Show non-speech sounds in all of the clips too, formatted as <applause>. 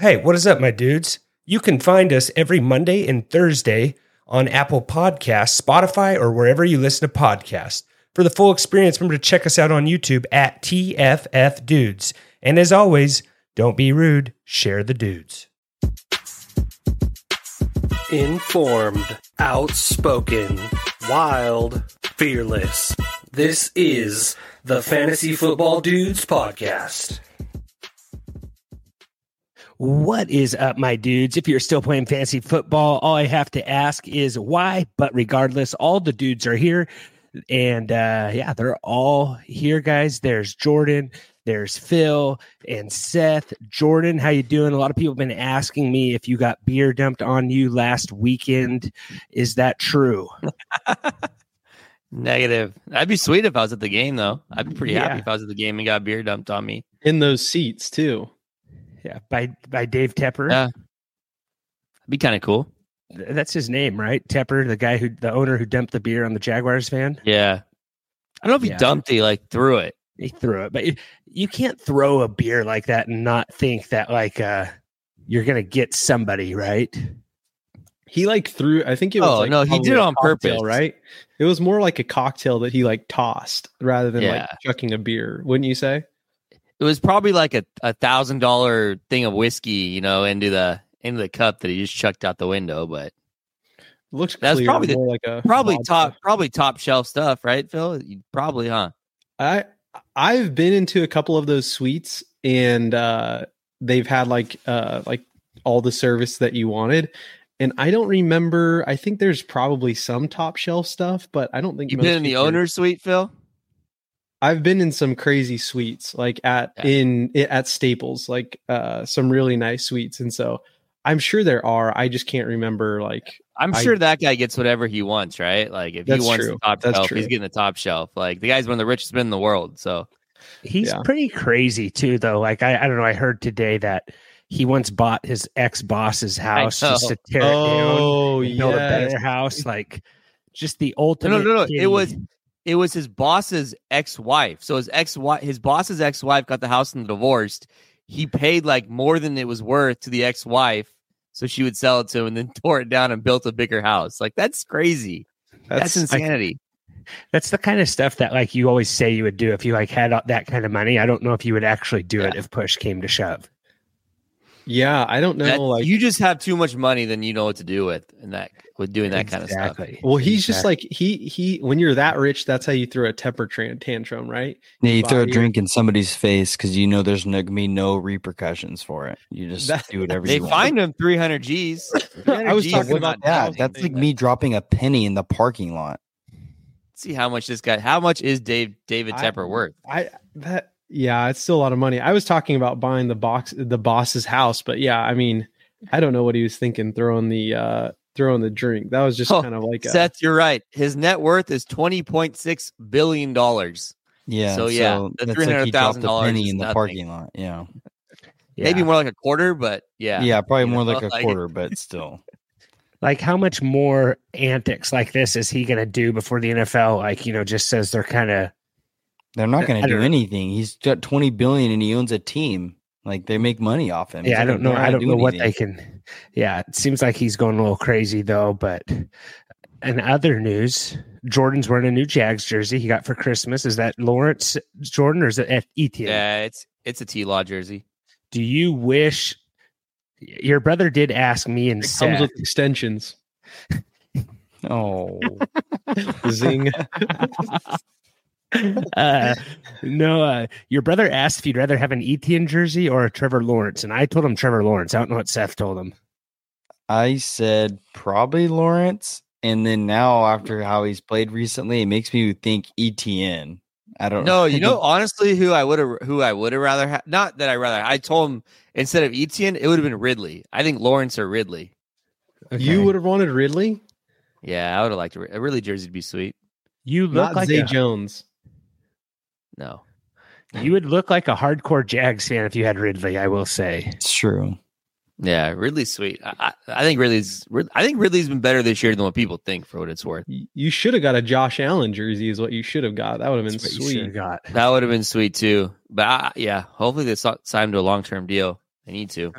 Hey, what is up, my dudes? You can find us every Monday and Thursday on Apple Podcasts, Spotify, or wherever you listen to podcasts. For the full experience, remember to check us out on YouTube at TFF Dudes. And as always, don't be rude, share the dudes. Informed, outspoken, wild, fearless. This is the Fantasy Football Dudes Podcast. What is up, my dudes? If you're still playing fantasy football, all I have to ask is why. But regardless, all the dudes are here. And uh, yeah, they're all here, guys. There's Jordan, there's Phil and Seth. Jordan, how you doing? A lot of people have been asking me if you got beer dumped on you last weekend. Is that true? <laughs> Negative. That'd be sweet if I was at the game, though. I'd be pretty Yeah. happy if I was at the game and got beer dumped on me. in those seats too. Yeah, by by Dave Tepper. Yeah. That'd be kind of cool. That's his name, right? Tepper, the guy who the owner who dumped the beer on the Jaguars fan. Yeah. I don't know if he Yeah. dumped it, he like threw it. He threw it, but you, you can't throw a beer like that and not think that like uh you're gonna get somebody, right? He like threw. I think it was. Oh, like no, he did it on cocktail, purpose. right? It was more like a cocktail that he like tossed rather than Yeah. like chucking a beer. Wouldn't you say? It was probably like a, a thousand dollar thing of whiskey, you know, into the into the cup that he just chucked out the window. But looks That's probably the- more like a probably vodka. top probably top shelf stuff, right, Phil? You- Probably, huh? I I've been into a couple of those suites and uh they've had like uh like all the service that you wanted. And I don't remember. I think there's probably some top shelf stuff, but I don't think You've been in the owner's suite, Phil? I've been in some crazy suites, like at Yeah. in at Staples, like uh some really nice suites, and so I'm sure there are. I just can't remember. Like, I'm I- sure that guy gets whatever he wants, right? Like if he wants true. the top That's shelf, true. he's getting the top shelf. Like the guy's one of the richest men in the world. So He's Yeah. pretty crazy too, though. Like I, I don't know. I heard today that he once bought his ex boss's <laughs> house just to tear it down, oh and build a better house. Like just the no, ultimate. no, no. kitty. It was it was his boss's ex-wife. So his ex wife his boss's ex-wife got the house and divorced. He paid like more than it was worth to the ex-wife. So she would sell it to him and then <laughs> tore it down and built a bigger house. Like that's crazy. That's, that's, insanity. That's the kind of stuff that like you always say you would do if you like had uh, that kind of money. I don't know if you would actually do it if push came to shove. Yeah. I don't know. That- like, you just have too much money than you know what to do with and that with doing that kind of stuff. Exactly. well, he's just like he he. When you're that rich, that's how you throw a temper tran- tantrum, right? Yeah, you throw a drink in somebody's face because you know there's no, gonna be no repercussions for it. You <laughs> just That- do whatever They you want. find him 300 G's. <laughs> 300 I was Gs talking is about not Yeah, nothing. that's like me dropping a penny in the parking lot. see how much this guy how much is Dave David I- Tepper worth? I that yeah, it's still a lot of money. I was talking about buying the box, the boss's house, but yeah, I mean, I don't know what he was thinking throwing the uh throwing the drink. That was just Oh, kind of like a, Seth, you're right. His net worth is twenty point six billion dollars. Yeah. So, yeah, the that's like he dropped a $300,000 penny is in the nothing. parking lot. Yeah. Maybe more like a quarter, but yeah. Yeah, probably You more know, like a like- quarter, but still. <laughs> like how much more antics like this is he going to do before the NFL? Like you know, just says they're kind of They're not going to don't know. anything. He's got 20 billion and he owns a team. Like they make money off him. He's yeah. I don't know. I don't do know what they can. Yeah, it seems like he's going a little crazy though. But in other news, Jordan's wearing a new Jags jersey he got for Christmas. Is that Lawrence Jordan or is it Etienne? Yeah, it's it's a T Law jersey. Do you wish your brother did ask me and it comes Seth? with extensions. Oh, <laughs> Zing. <laughs> uh, no, uh, your brother asked if you'd rather have an Etienne jersey or a Trevor Lawrence, and I told him Trevor Lawrence. I don't know what Seth told him. I said probably Lawrence. And then now, after how he's played recently, it makes me think ETN. I don't No, know. <laughs> you know, honestly, who I would have who I would have rather ha- not that I rather I told him instead of Etienne, it would have been Ridley. I think Lawrence or Ridley. You would have wanted Ridley, Yeah, I would have liked a, a Ridley jersey to be sweet. You look not like Zay a, Jones. No. you would look like a hardcore Jags fan if you had Ridley. I will say. it's true. Yeah, Ridley's sweet. I, I, I think Ridley's I think Ridley's been better this year than what people think for what it's worth. You should have got a Josh Allen jersey. Is what you should have got. That would have been That's you sweet. got. That would have been sweet too. But I, yeah, hopefully they si- sign him to a long term deal. They need to.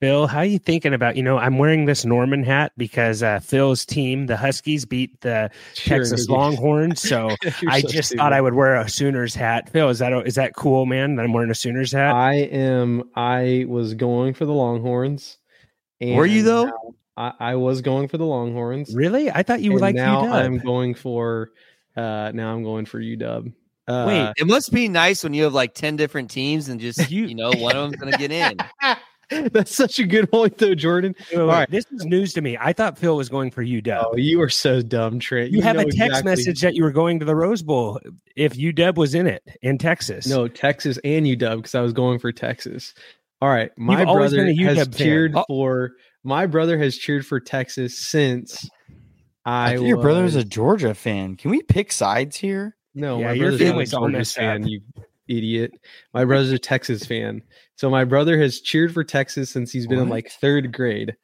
Phil, how are you thinking about? You know, I'm wearing this Norman hat because uh, Phil's team, the Huskies, beat the Sure, Texas <laughs> Longhorns. So <laughs> I so just stupid. thought I would wear a Sooners hat. Phil, is that is that cool, man? That I'm wearing a Sooners hat. I am. I was going for the Longhorns. Were you, though? I, I was going for the Longhorns. really? I thought you would and like now UW. I'm going for. Uh, now I'm going for UW. Uh, Wait, It must be nice when you have like 10 different teams and just, You- you know, one of them's going to get in. <laughs> <laughs> that's such a good point, though, Jordan. Wait, wait, all right. This is news to me. I thought Phil was going for UW. Oh, you are so dumb, Trent. you, have a text exactly- message that you were going to the Rose Bowl if UW was in it in Texas. No, Texas and UW because I was going for Texas. All right, my You've brother been a UW has fan. cheered Oh. for. My brother has cheered for Texas since I I. thought your brother was a Georgia fan. Can we pick sides here? No, Yeah, my your brother's not a family's all Georgia fan. You idiot. My brother's a Texas fan. So my brother has cheered for Texas since he's been in like third grade.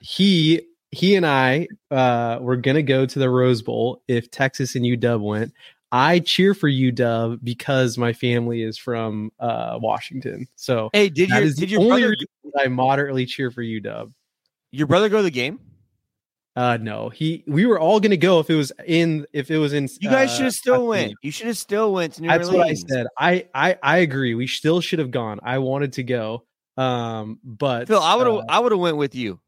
He he and I uh, were gonna go to the Rose Bowl if Texas and UW went. I cheer for UW because my family is from uh, Washington. So Hey, did your did your brother I moderately cheer for UW. your brother go to the game? Uh, no, he. We were all gonna go if it was in. If it was in. You guys uh, should have still Pasadena. went. You should have still went to New That's what I said. I, I I agree. We still should have gone. I wanted to go. Um, but Phil, I would have uh, I would have went with you.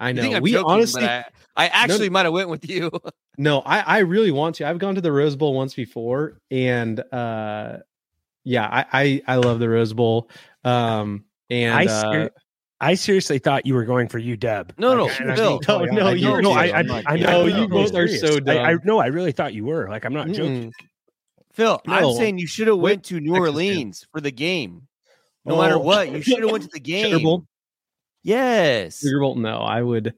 I You know. think I'm we joking, honestly I, I actually might have went with you. <laughs> no. I I really want to. I've gone to the Rose Bowl once before, and uh, yeah, I I, I love the Rose Bowl. Um, and I, uh, ser- I seriously thought you were going for UW. No, no, and I'm Phil. No, no, you- no, no, I, I, I'm I'm No, you both are serious. so I, I dumb. no, I really thought you were. Like I'm not joking. Phil, I'm saying you should have went to New Orleans for the game. No oh. matter Oh. what, you should have went to the game. <laughs> Sugar Bowl? Yes. Sugar Bowl? No, I would.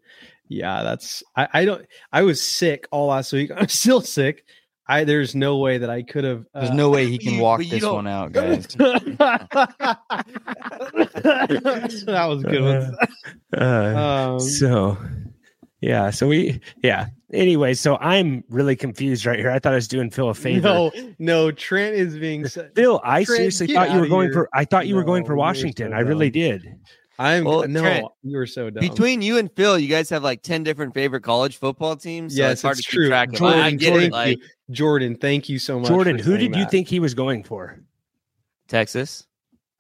Yeah, that's. I, I don't. I was sick all last week. <laughs> I'm still sick. I there's no way that I could have. There's uh, no way <laughs> he can you- walk this don't- one out, guys. <laughs> that was a good. One. Uh, Um, so yeah, so we yeah. Anyway, so I'm really confused right here. I thought I was doing Phil a favor. no, no, Trent is being. <laughs> Phil, I Trent, seriously thought you were going here. for. I thought you were going for Washington. I really dumb. did. I'm Well, no. Trent, you were so dumb. Between you and Phil, you guys have like 10 different favorite college football teams. So yes, it's hard it's to true. keep track of. Jordan, I, I get Jordan, it. Like Jordan, thank you so much. Jordan, who saying did you think he was going for? Texas.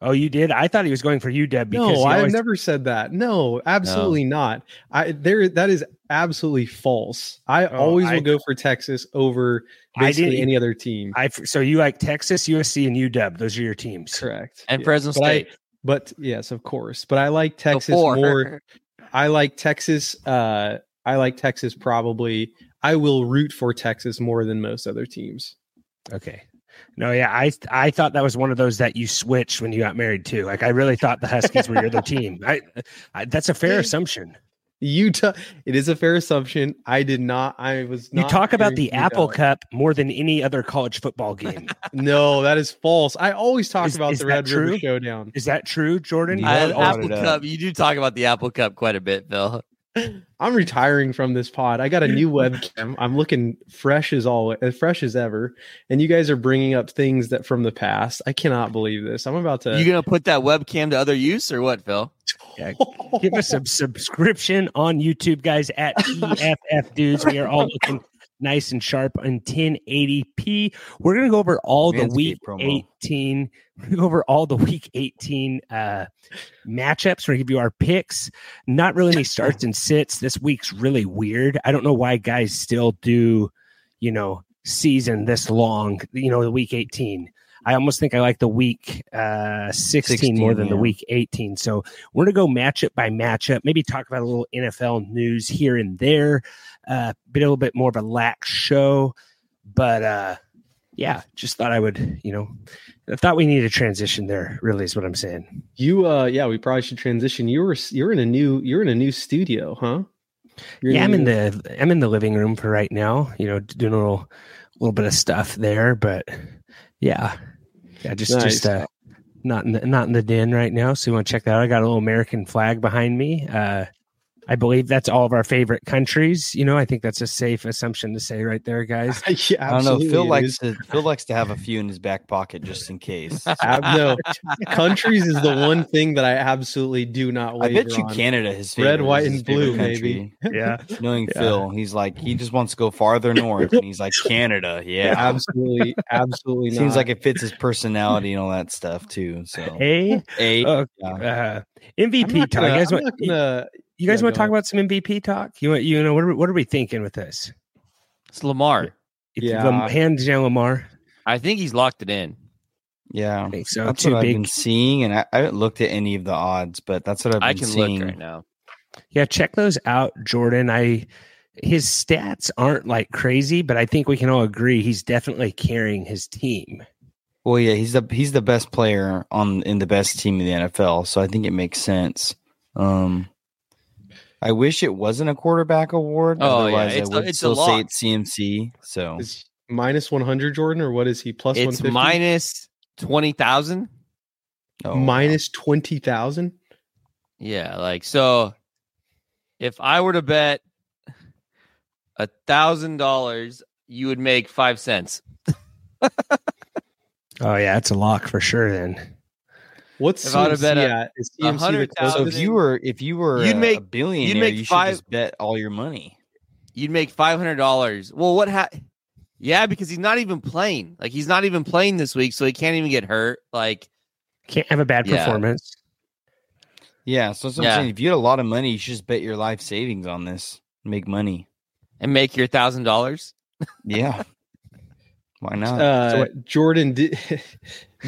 Oh, you did. I thought he was going for UW because No, he I've always- never said that. No, absolutely not. I there that is absolutely false. I Oh, always I- will go for Texas over basically any other team. I so you like Texas, USC, and UW. Those are your teams. Correct. And Yeah. Fresno But I- State. But yes, of course. But I like Texas four. more. I like Texas. Uh, I like Texas probably. I will root for Texas more than most other teams. Okay. No, yeah, I I thought that was one of those that you switched when you got married too. Like I really thought the Huskies were your other <laughs> team. I, I that's a fair assumption. Utah. It is a fair assumption. I did not. I was. You talk about the hearing Apple Cup more than any other college football game. <laughs> No, that is false. I always talk Is- about is the that Red River? Showdown. Is that true, Jordan? You I, Apple. Cup. You do talk about the Apple Cup quite a bit, Phil. I'm retiring from this pod. I got a new <laughs> webcam. I'm looking fresh as all as fresh as ever, and you guys are bringing up things that from the past. I cannot believe this. I'm about to. You gonna put that webcam to other use or what, Phil? Give us a subscription on YouTube, guys, at <laughs> TFF Dudes. We are all looking nice and sharp in 1080p. We're going to go over all the week promo. 18. We're go over all the week 18 uh, matchups. We're to give you our picks. Not really any starts and sits. This week's really weird. I don't know why guys still do, you know, season this long, you know, the week 18. I almost think I like the week uh, 16, 16, more than the week 18. So we're going to go matchup by matchup, maybe talk about a little NFL news here and there, uh, be a little bit more of a lax show. But uh, yeah, just thought I would, you know, I thought we needed a transition there, really, is what I'm saying. You uh yeah, we probably should transition. You were you're in a new you're in a new studio, huh? You're yeah, a I'm in the I'm in the living room for right now, you know, doing a little little bit of stuff there, but yeah. Yeah, just Nice. just uh not in the not in the den right now. So you want to check that out? I got a little American flag behind me. Uh I believe that's all of our favorite countries. You know, I think that's a safe assumption to say right there, guys. <laughs> yeah, I don't know. Phil likes is. to Phil likes to have a few in his back pocket just in case. <laughs> No, countries is the one thing that I absolutely do not. I bet you on. Canada his Red, white, is his and blue, favorite maybe. <laughs> Yeah. Knowing Yeah. Phil, he's like he just wants to go farther north, and he's like Canada. Yeah, Absolutely, absolutely. seems not. like it fits his personality and all that stuff too. So Hey, A, uh, yeah. uh, I'm MVP not gonna- you guys I'm want not gonna- you guys yeah, want to go talk about some MVP talk? You want you know what are we, what are we thinking with this? It's Lamar. If Yeah. Lam- hands down Lamar. I think he's locked it in. yeah. I think so. That's Too what I've been seeing, and I, I haven't looked at any of the odds, but that's what I've been I can seeing. look right now. Yeah, check those out, Jordan. I his stats aren't like crazy, but I think we can all agree he's definitely carrying his team. Well, yeah, he's the he's the best player on in the best team in the NFL, so I think it makes sense. Um, I wish it wasn't a quarterback award. Oh, yeah, it's I a- would it's a still say it's CMC. So is minus one hundred Jordan or what is he plus one It's fifty? minus twenty thousand. oh, minus twenty thousand. Yeah, like so. If I were to bet a thousand dollars, you would make five cents. <laughs> Oh yeah, it's a lock for sure. Then What's If I would've CMC bet a- at? Is CMC the hundred So if you were if you were You'd a, make- a billionaire, make you should five- just bet all your money. You'd make five hundred dollars. Well, what? Ha- yeah, because he's not even playing. Like he's not even playing this week, so he can't even get hurt. Like can't have a bad Yeah. performance. Yeah, so that's what Yeah. I'm saying. If you had a lot of money, you should just bet your life savings on this. Make money. and make your thousand dollars. Yeah. <laughs> Why not? uh, Jordan did. <laughs>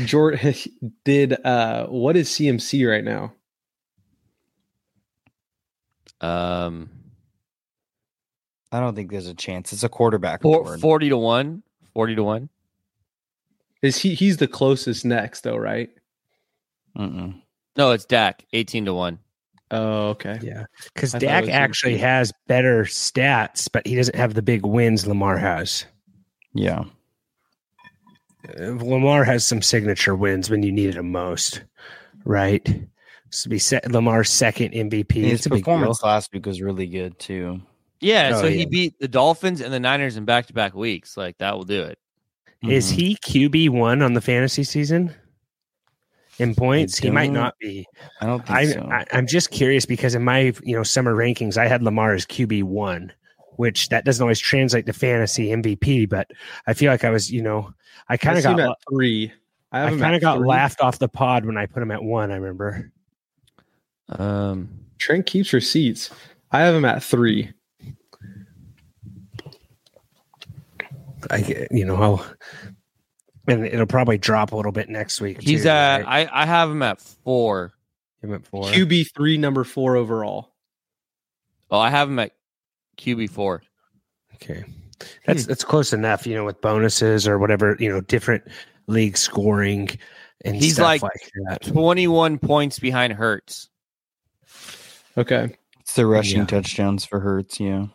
Jordan <laughs> did. Uh, what is CMC right now? Um, I don't think there's a chance. It's a quarterback four, forty to one. Forty to one. Is he? He's the closest next, though, right? Mm-mm. No, it's Dak. Eighteen to one. Oh, okay. Yeah, because I Dak actually has better stats, but he doesn't have the big wins Lamar has. Yeah. Uh, Lamar has some signature wins when you need it most, right? This will be set Lamar's second MVP. His It's a big deal. performance last week was really good too. Yeah, Oh, so yeah. he beat the Dolphins and the Niners in back to back weeks. Like that will do it. Is Mhm. he QB one on the fantasy season in points? He might don't- not be. I don't think I, so. I I'm just curious because in my you know summer rankings, I had Lamar as QB one, which that doesn't always translate to fantasy MVP. But I feel like I was you know I kind of see him got at three. I, I kind of got three. laughed off the pod when I put him at one. I remember. Um, Trent keeps receipts. I have him at three. I get- you know I'll, and it'll probably drop a little bit next week. he's too, at. right? I I have him at four. Him at four. QB three, number four overall. Oh, I have him at QB four. Okay. That's that's close enough, you know, with bonuses or whatever, you know, different league scoring and He's stuff like- like, that. Twenty one points behind Hurts. Okay. it's the rushing Yeah. touchdowns for Hurts. Yeah.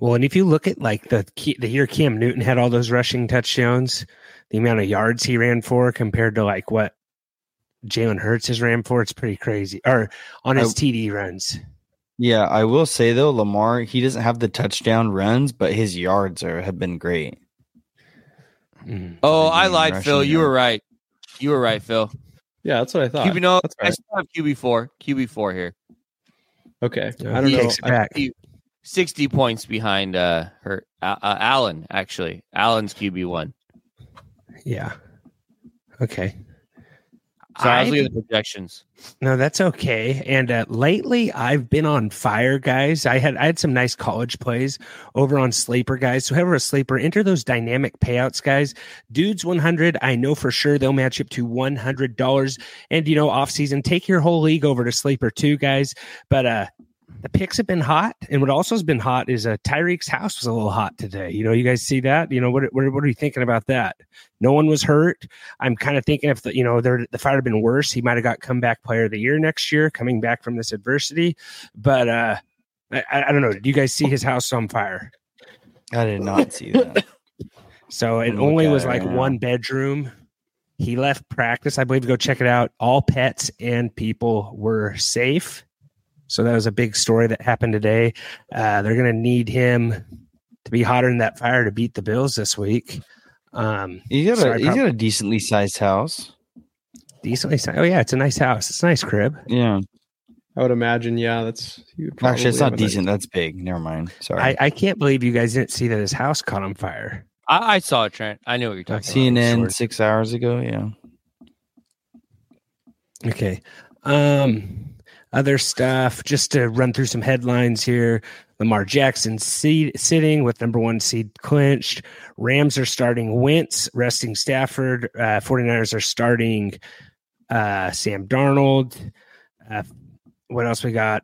Well, and if you look at like the key, the year Cam Newton had all those rushing touchdowns, the amount of yards he ran for compared to like what Jalen Hurts has ran for, it's pretty crazy. Or on his I- TD runs. Yeah, I will say though, Lamar he doesn't have the touchdown runs, but his yards are have been great. Mm. Oh, Rushing I lied, rushing Phil. You were right. You were right, Phil. Yeah, that's what I thought. QB no, That's I still have QB four. QB four here. Okay. Yeah, I don't he know. takes it I- back. 60 points behind uh her uh, uh, Allen actually. Allen's QB one. Yeah. Okay. So I was looking at the projections. No, that's okay. And uh, lately, I've been on fire, guys. I had I had some nice college plays over on Sleeper, guys. So whoever a Sleeper, enter those dynamic payouts, guys. Dudes 100, I know for sure they'll match up to $100. And you know, off season, take your whole league over to Sleeper too, guys. But uh the picks have been hot, and what also has been hot is uh, Tyreek's house was a little hot today. You know, you guys see that? You know, what what, what are you thinking about that? No one was hurt. I'm kind of thinking if the, you know there, the fire had been worse, he might have got comeback player of the year next year, coming back from this adversity. But uh, I, I don't know. Did you guys see his house on fire? I did not see that. So it only was it like right one bedroom. He left practice, I believe. Go check it out. All pets and people were safe. So that was a big story that happened today. Uh, they're going to need him to be hotter than that fire to beat the Bills this week. Um, He's got so a I he's prob- got a decently sized house. decently. si- Oh yeah, it's a nice house. It's a nice crib. Yeah. I would imagine, yeah, that's Actually, it's not have a- decent. That's big. Never mind. Sorry. I, I can't believe you guys didn't see that his house caught on fire. I, I saw it, Trent. I knew what you're talking about. CNN six hours ago. Yeah. Okay. Um, other stuff, just to run through some headlines here. Lamar Jackson seed, sitting with number one seed clinched. Rams are starting Wentz, resting Stafford. Uh, 49ers are starting uh, Sam Darnold. Uh, what else we got?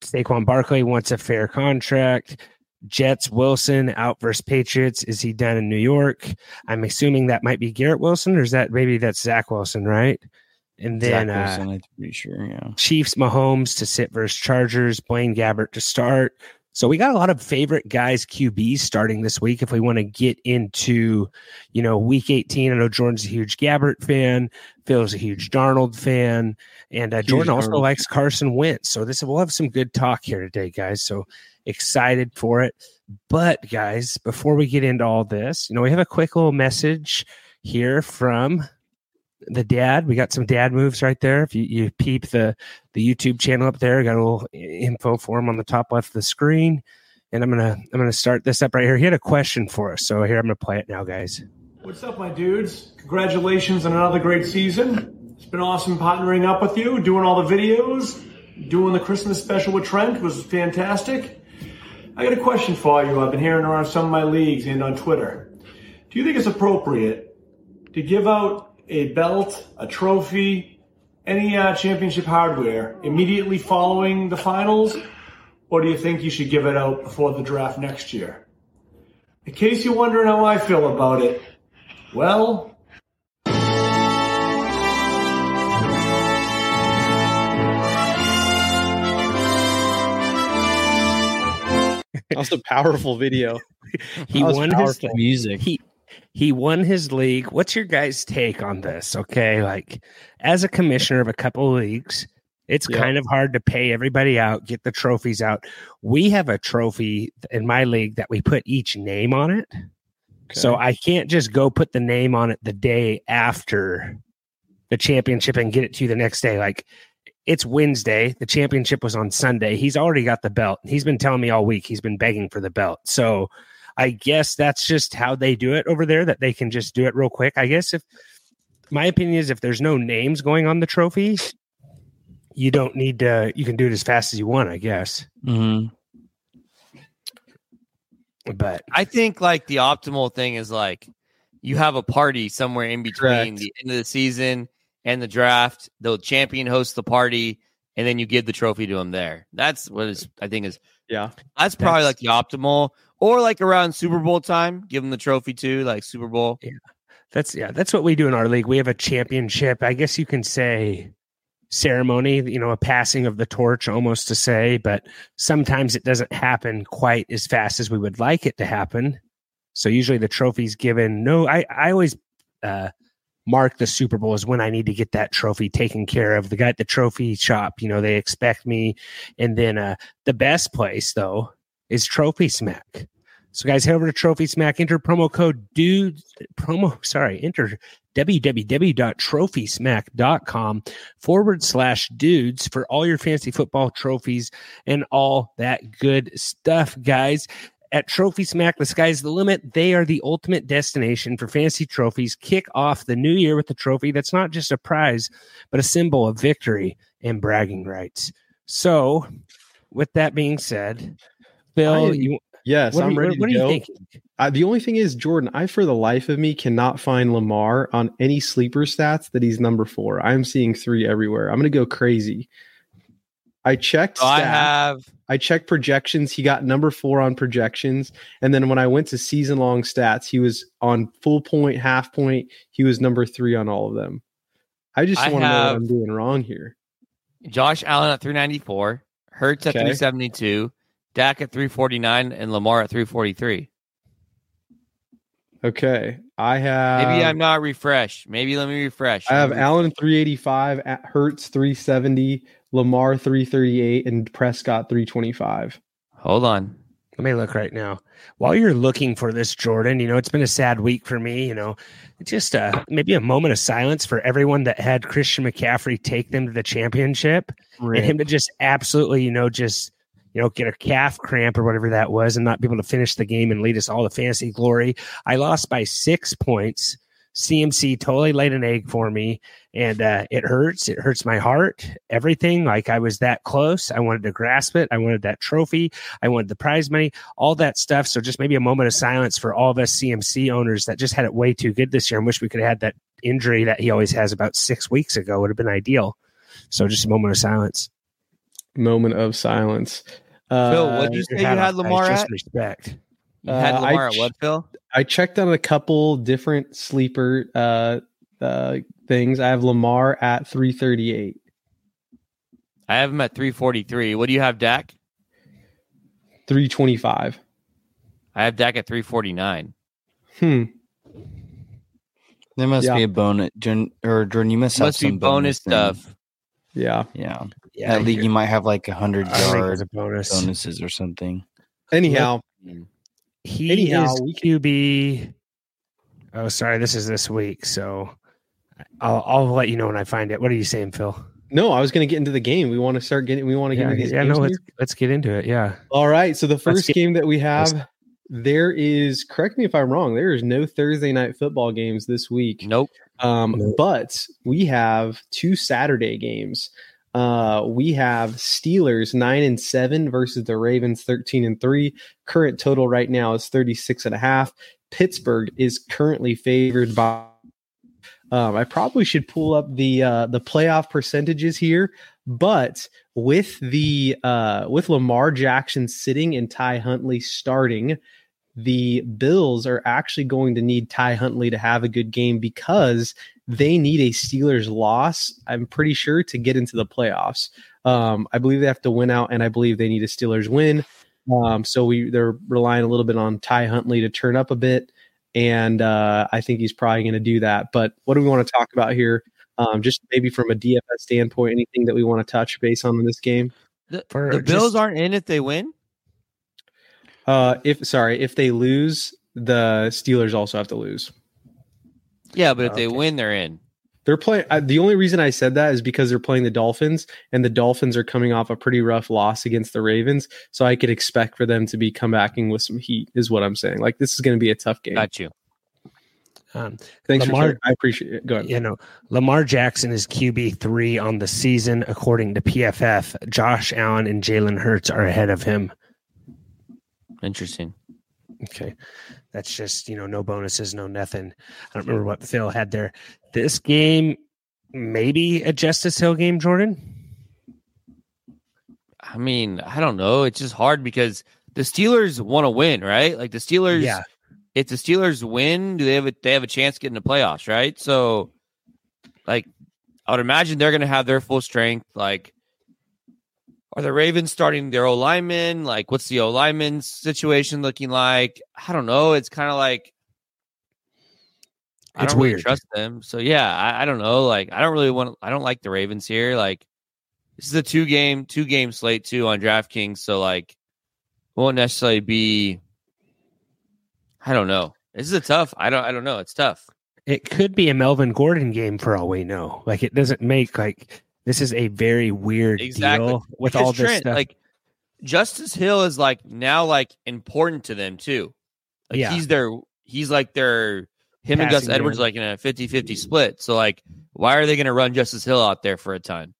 Saquon Barkley wants a fair contract. Jets Wilson out versus Patriots. Is he done in New York? I'm assuming that might be Garrett Wilson, or is that maybe that's Zach Wilson, right? And then Zach uh, I'm pretty sure. Yeah. Chiefs Mahomes to sit versus Chargers, Blaine Gabbert to start. So we got a lot of favorite guys QBs starting this week. If we want to get into, you know, week 18, I know Jordan's a huge Gabbert fan, Phil's a huge Darnold fan, and uh, Jordan also Darnold likes Carson Wentz. So this we'll have some good talk here today, guys. So excited for it. But guys, before we get into all this, you know, we have a quick little message here from the dad. We got some dad moves right there. If you, you peep the the YouTube channel up there, got a little info for him on the top left of the screen. And I'm gonna I'm gonna start this up right here. He had a question for us, so here I'm gonna play it now, guys. What's up, my dudes? Congratulations on another great season. It's been awesome partnering up with you, doing all the videos, doing the Christmas special with Trent was fantastic. I got a question for you. I've been hearing around some of my leagues and on Twitter. Do you think it's appropriate to give out a belt, a trophy, any uh, championship hardware immediately following the finals? Or do you think you should give it out before the draft next year? In case you're wondering how I feel about it, well, That was a powerful video. <laughs> He That was won his. Music. he he won his league. What's your guys' take on this? Okay, like as a commissioner of a couple of leagues, it's Yeah. kind of hard to pay everybody out, get the trophies out. We have a trophy in my league that we put each name on it. So I can't just go put the name on it the day after the championship and get it to you the next day. Like it's Wednesday. The championship was on Sunday. He's already got the belt. He's been telling me all week he's been begging for the belt. So I guess that's just how they do it over there, that they can just do it real quick. I guess if my opinion is if there's no names going on the trophy, you don't need to you can do it as fast as you want, I guess. hmm But I think like the optimal thing is like you have a party somewhere in between Correct. the end of the season and the draft. The champion hosts the party, and then you give the trophy to him there. That's what is I think is Yeah. that's probably That's- like the optimal. Or like around Super Bowl time, give them the trophy too, like Super Bowl. Yeah. That's yeah, that's what we do in our league. We have a championship. I guess you can say ceremony, you know, a passing of the torch almost to say, but sometimes it doesn't happen quite as fast as we would like it to happen. So usually the trophy's given. No, I I always uh mark the Super Bowl as when I need to get that trophy taken care of. The guy at the trophy shop, you know, they expect me. And then uh the best place though is Trophy Smack. So guys, head over to Trophy Smack, enter promo code dude promo, sorry, enter www.trophysmack.com forward slash dudes for all your fantasy football trophies and all that good stuff, guys. At Trophy Smack, the sky's the limit. They are the ultimate destination for fantasy trophies. Kick off the new year with a trophy that's not just a prize, but a symbol of victory and bragging rights. So, with that being said, Bill, I you, Yes, I'm you, ready what, what to are you go. thinking? Uh, the only thing is, Jordan, I for the life of me cannot find Lamar on any sleeper stats that he's number four. I'm seeing three everywhere. I'm going to go crazy. I checked. So I have I checked projections. He got number four on projections. And then when I went to season long stats, he was on full point, half point. He was number three on all of them. I just want to know what I'm doing wrong here. Josh Allen at 394, Hurts at Okay. 372, Dak at 349, and Lamar at 343. Okay. I have. Maybe I'm not refreshed. Maybe let me refresh. I have Let Allen 385, at Hurts 370, Lamar 338, and Prescott 325. Hold on. Let me look right now. While you're looking for this, Jordan, you know, it's been a sad week for me. You know, just uh, maybe a moment of silence for everyone that had Christian McCaffrey take them to the championship and him to just absolutely, you know, just, you know, get a calf cramp or whatever that was and not be able to finish the game and lead us all to fantasy glory. I lost by six points. CMC totally laid an egg for me and uh, it hurts. It hurts my heart. Everything like I was that close. I wanted to grasp it. I wanted that trophy. I wanted the prize money, all that stuff. So just maybe a moment of silence for all of us CMC owners that just had it way too good this year and wish we could have had that injury that he always has about six weeks ago would have been ideal. So just a moment of silence. Moment of silence. Uh, Phil, what'd you say you had Lamar just at? respect. You had Uh, Lamar I at what, Phil? I checked on a couple different sleeper uh, uh, things. I have Lamar at 338. I have him at 343. What do you have, Dak? 325. I have Dak at 349. Hmm. There must Yeah. be a bonus, Jordan, or Jordan. You must have Must be some bonus thing. stuff. Yeah. Yeah, Yeah, that league you're- might have like a hundred I think yard a bonus. bonuses or something. Anyhow, He Anyhow, is QB. Oh, sorry, this is this week, so I'll I'll let you know when I find it. What are you saying, Phil? no, I was going to get into the game. We want to start getting. We want to get Yeah, into these yeah, games no, let's let's get into it. Yeah, All right. So the first get- game that we let's- have, there is. Correct me if I'm wrong. There is no Thursday night football games this week. Nope. Um, Nope. but we have two Saturday games. Uh, we have Steelers nine and seven versus the Ravens 13 and three. Current total right now is 36 and a half. Pittsburgh is currently favored by. Um, I probably should pull up the uh, the playoff percentages here, but with the uh, with Lamar Jackson sitting and Ty Huntley starting, the Bills are actually going to need Ty Huntley to have a good game because they need a Steelers loss, I'm pretty sure, to get into the playoffs. Um, I believe they have to win out, and I believe they need a Steelers win. Um, so we they're relying a little bit on Ty Huntley to turn up a bit, and uh, I think he's probably going to do that. But what do we want to talk about here? Um, just maybe from a DFS standpoint, anything that we want to touch base on in this game? The, For the Bills just- aren't in if they win. Uh, if sorry, if they lose, the Steelers also have to lose. Yeah, but if they win, they're in. They're playing. Uh, the only reason I said that is because they're playing the Dolphins, and the Dolphins are coming off a pretty rough loss against the Ravens. So I could expect for them to be comebacking with some heat. Is what I'm saying. Like this is going to be a tough game. Got you. um, Thanks Lamar- for. I appreciate it. Go ahead. you know, Lamar Jackson is QB three on the season according to PFF. Josh Allen and Jalen Hurts are ahead of him. Interesting. Okay. That's just, you know, no bonuses, no nothing. I don't remember what Phil had there. This game, maybe a Justice Hill game, Jordan. I mean, I don't know. It's just hard because the Steelers want to win, right? Like the Steelers. Yeah. If the Steelers win, do they have a they have a chance getting the playoffs, right? So, like, I would imagine they're going to have their full strength. Like, are the Ravens starting their O lineman? Like, what's the O lineman situation looking like? I don't know. It's kind of like I It's don't really trust them. So yeah, I, I don't know. Like, I don't really want. I don't like the Ravens here. Like, this is a two game two game slate too on DraftKings. So like, won't necessarily be. I don't know. This is a tough. I don't. I don't know. It's tough. It could be a Melvin Gordon game for all we know. Like it doesn't make like this is a very weird Exactly. deal with Because all this Trent, stuff. Like Justice Hill is like now like important to them too. Like Yeah. he's their he's like their him and Gus Passing Edwards like in a 50-50 split. So like why are they going to run Justice Hill out there for a ton?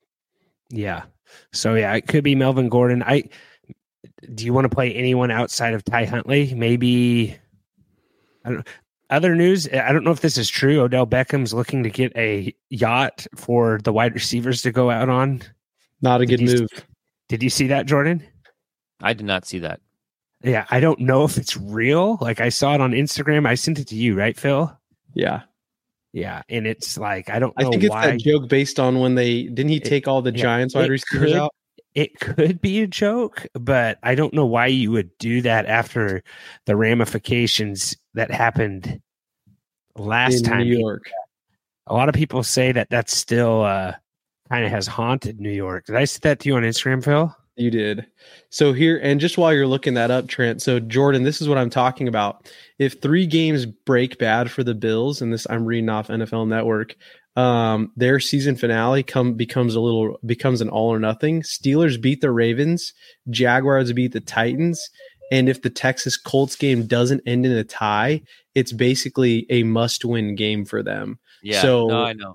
Yeah. So yeah, it could be Melvin Gordon. I do you want to play anyone outside of Ty Huntley? Maybe I don't other news, I don't know if this is true. Odell Beckham's looking to get a yacht for the wide receivers to go out on. Not a Did good you- move. Did you see that, Jordan? I did not see that. Yeah, I don't know if it's real. Like I saw it on Instagram. I sent it to you, right, Phil? Yeah, Yeah, and it's like I don't I think it's why that joke based on when they didn't he It- take all the yeah, Giants wide receivers could- out. It could be a joke, but I don't know why you would do that after the ramifications that happened last in time. New York. A lot of people say that that's still uh, kind of has haunted New York. Did I say that to you on Instagram, Phil? You did. So here, and just while you're looking that up, Trent. So Jordan, this is what I'm talking about. If three games break bad for the Bills, and this I'm reading off NFL Network, um, their season finale come becomes a little becomes an all or nothing. Steelers beat the Ravens, Jaguars beat the Titans, and if the Texans Colts game doesn't end in a tie, it's basically a must-win game for them. Yeah. So- no, I know.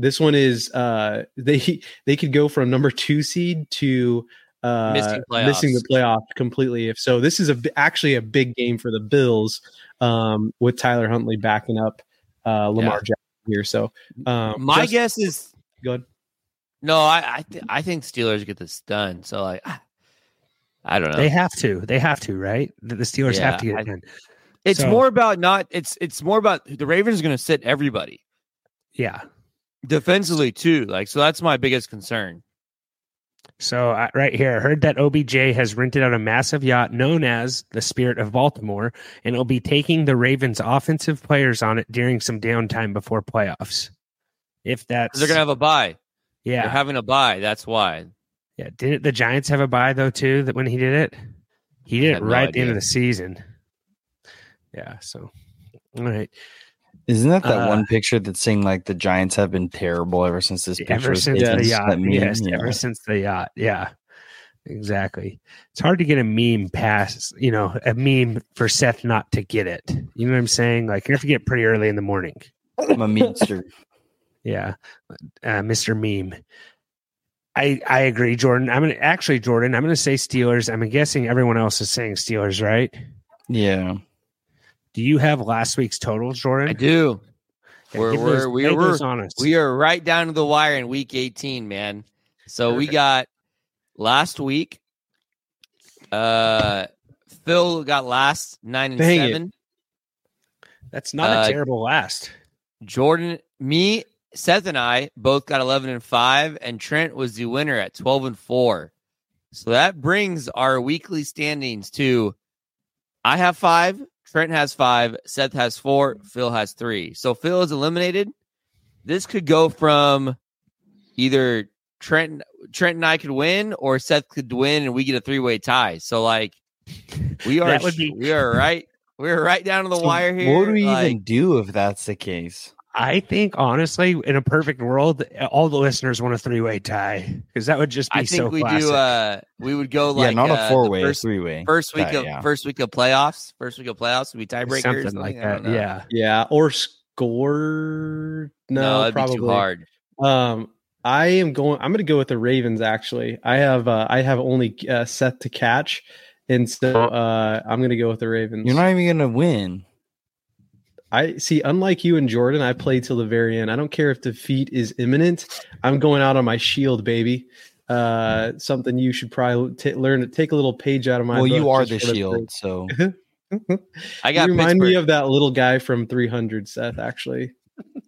This one is uh they they could go from number two seed to uh Missing missing the playoff completely. If so, this is a actually a big game for the Bills um with Tyler Huntley backing up uh Lamar Jackson here. So um My just- guess is good. no. I I, th- I think Steelers get this done. So like, I don't know. They have to. They have to, right? The, the Steelers Yeah, have to get it done. it's so- more about not. It's it's more about the Ravens are going to sit everybody Yeah. defensively too. Like so, that's my biggest concern. So I, right here, I heard that OBJ has rented out a massive yacht known as the Spirit of Baltimore, and it'll be taking the Ravens' offensive players on it during some downtime before playoffs. If that's They're going to have a buy, Yeah. They're having a buy. That's why. yeah. Didn't the Giants have a buy though too? That when he did it, he did it have no right at the end of the season. Yeah. So all right. Isn't that that Uh, one picture that's saying like the Giants have been terrible ever since this picture ever since the yacht. Yes, Yeah. ever since the yacht. Yeah, exactly. It's hard to get a meme past, you know, a meme for Seth not to get it. You know what I'm saying? Like you have to get pretty early in the morning. I'm a memester. <laughs> Yeah, uh, Mr. Meme. I I agree, Jordan. I'm gonna actually, Jordan. I'm gonna say Steelers. I'm guessing everyone else is saying Steelers, right? Yeah. Do you have last week's totals, Jordan? I do. Yeah, We're- we're- those- we- we're-. We are right down to the wire in week 18, man. So we got last week. Uh, Phil got last nine and Dang it. seven. That's not uh, a terrible last. Jordan, me, Seth, and I both got 11 and five, and Trent was the winner at 12 and four. So that brings our weekly standings to I have five, Trent has five, Seth has four, Phil has three. So Phil is eliminated. This could go from either Trent, Trent and I could win, or Seth could win, and we get a three way tie. So like we are, be- we are right, we're right down to the So wire here. What do we Like, even do if that's the case? I think honestly, in a perfect world, all the listeners want a three way tie because that would just be I think so we classic. do. Uh, we would go like yeah, not uh, a four way, a First, three way. first week tie, of yeah. first week of playoffs. First week of playoffs would be tiebreakers. something like that. Yeah. Yeah, or score. No, No, that'd probably be too hard. Um, I am going. I'm going to go with the Ravens. Actually, I have uh, I have only uh, set to catch, and so uh, I'm going to go with the Ravens. You're not even gonna win. I see. Unlike you and Jordan, I play till the very end. I don't care if defeat is imminent. I'm going out on my shield, baby. Uh, something you should probably t- learn to take a little page out of my. well, you are the shield, so <laughs> I got you remind me of that little guy from 300, Seth. Actually,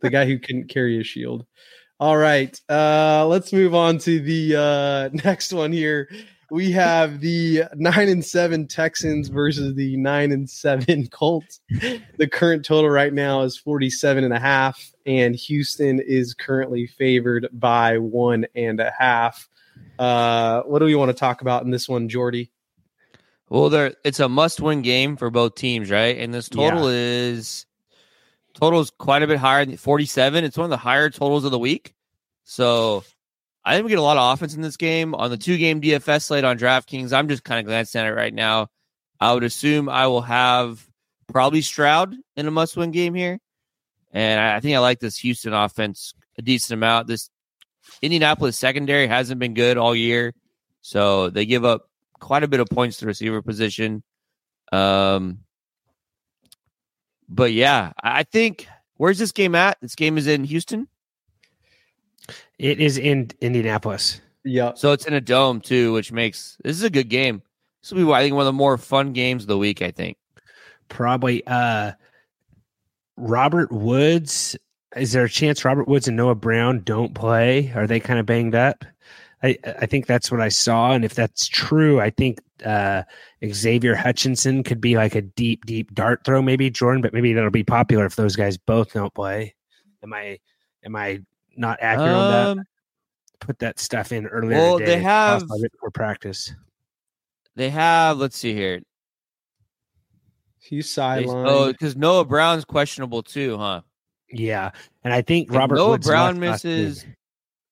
the guy who couldn't carry a shield. All right, uh, let's move on to the uh, <laughs> next one here. We have the nine and seven Texans versus the nine and seven <laughs> Colts. The current total right now is 47 and a half, and Houston is currently favored by one and a half. Uh, what do we want to talk about in this one, Jordy? Well, there it's a must-win game for both teams, right? And this total is total is quite a bit higher than 47. It's one of the higher totals of the week. So I think we get a lot of offense in this game on the two-game DFS slate on DraftKings. I'm just kind of glancing at it right now. I would assume I will have probably Stroud in a must-win game here, and I think I like this Houston offense a decent amount. This Indianapolis secondary hasn't been good all year, so they give up quite a bit of points to the receiver position. Um, but yeah, I think where's this game at? This game is in Houston, It is in Indianapolis. Yeah, so it's in a dome too, which makes this is a good game. This will be, I think, one of the more fun games of the week. I think. Probably uh Robert Woods. Is there a chance Robert Woods and Noah Brown don't play? Are they kind of banged up? I I think that's what I saw, and if that's true, I think uh, Xavier Hutchinson could be like a deep, deep dart throw, maybe Jordan, but maybe that'll be popular if those guys both don't play. Am I am I not accurate on that? Um, put that stuff in earlier. Well, today they have- for practice. They have. Let's see here. Few They, oh, because Noah Brown's questionable too, huh? Yeah, and I think If Robert Noah Woods Brown left last week. misses.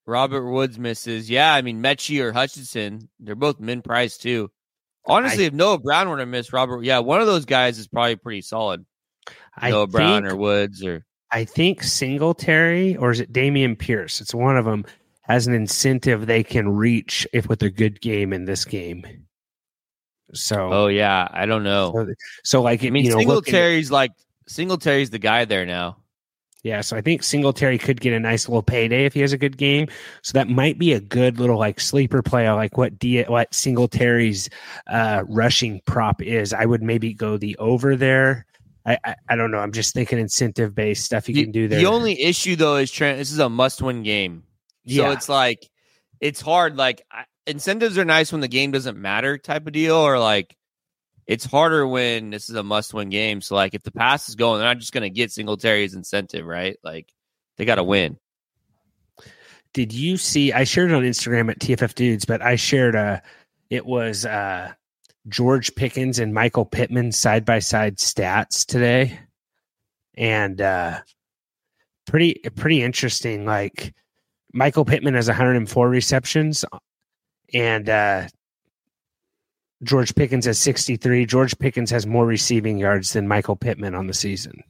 Robert Woods misses. Yeah, I mean Metchie or Hutchinson, they're both min price too. Honestly, if Noah Brown were to miss Robert, yeah, one of those guys is probably pretty solid. I Noah Brown or Woods or I think Singletary or is it Dameon Pierce? It's one of them has an incentive they can reach if with a good game in this game. So, oh yeah, I don't know. so, so like I mean, you know, Singletary's like Singletary's the guy there now. yeah. So I think Singletary could get a nice little payday if he has a good game. So that might be a good little like sleeper play. Like what D what Singletary's uh, rushing prop is. I would maybe go the over there. I, I, I don't know. I'm just thinking incentive based stuff you The, can do there. the only issue though is Trent. This is a must-win game, so Yeah. it's like it's hard. Like I, incentives are nice when the game doesn't matter, type of deal, or like it's harder when this is a must-win game. So like if the pass is going, they're not just gonna get Singletary's incentive, right? Like they got to win. did you see i shared it on instagram at tff dudes but i shared a it was uh george pickens and michael pittman side by side stats today and uh pretty pretty interesting like michael pittman has 104 receptions and uh george pickens has 63 george pickens has more receiving yards than michael pittman on the season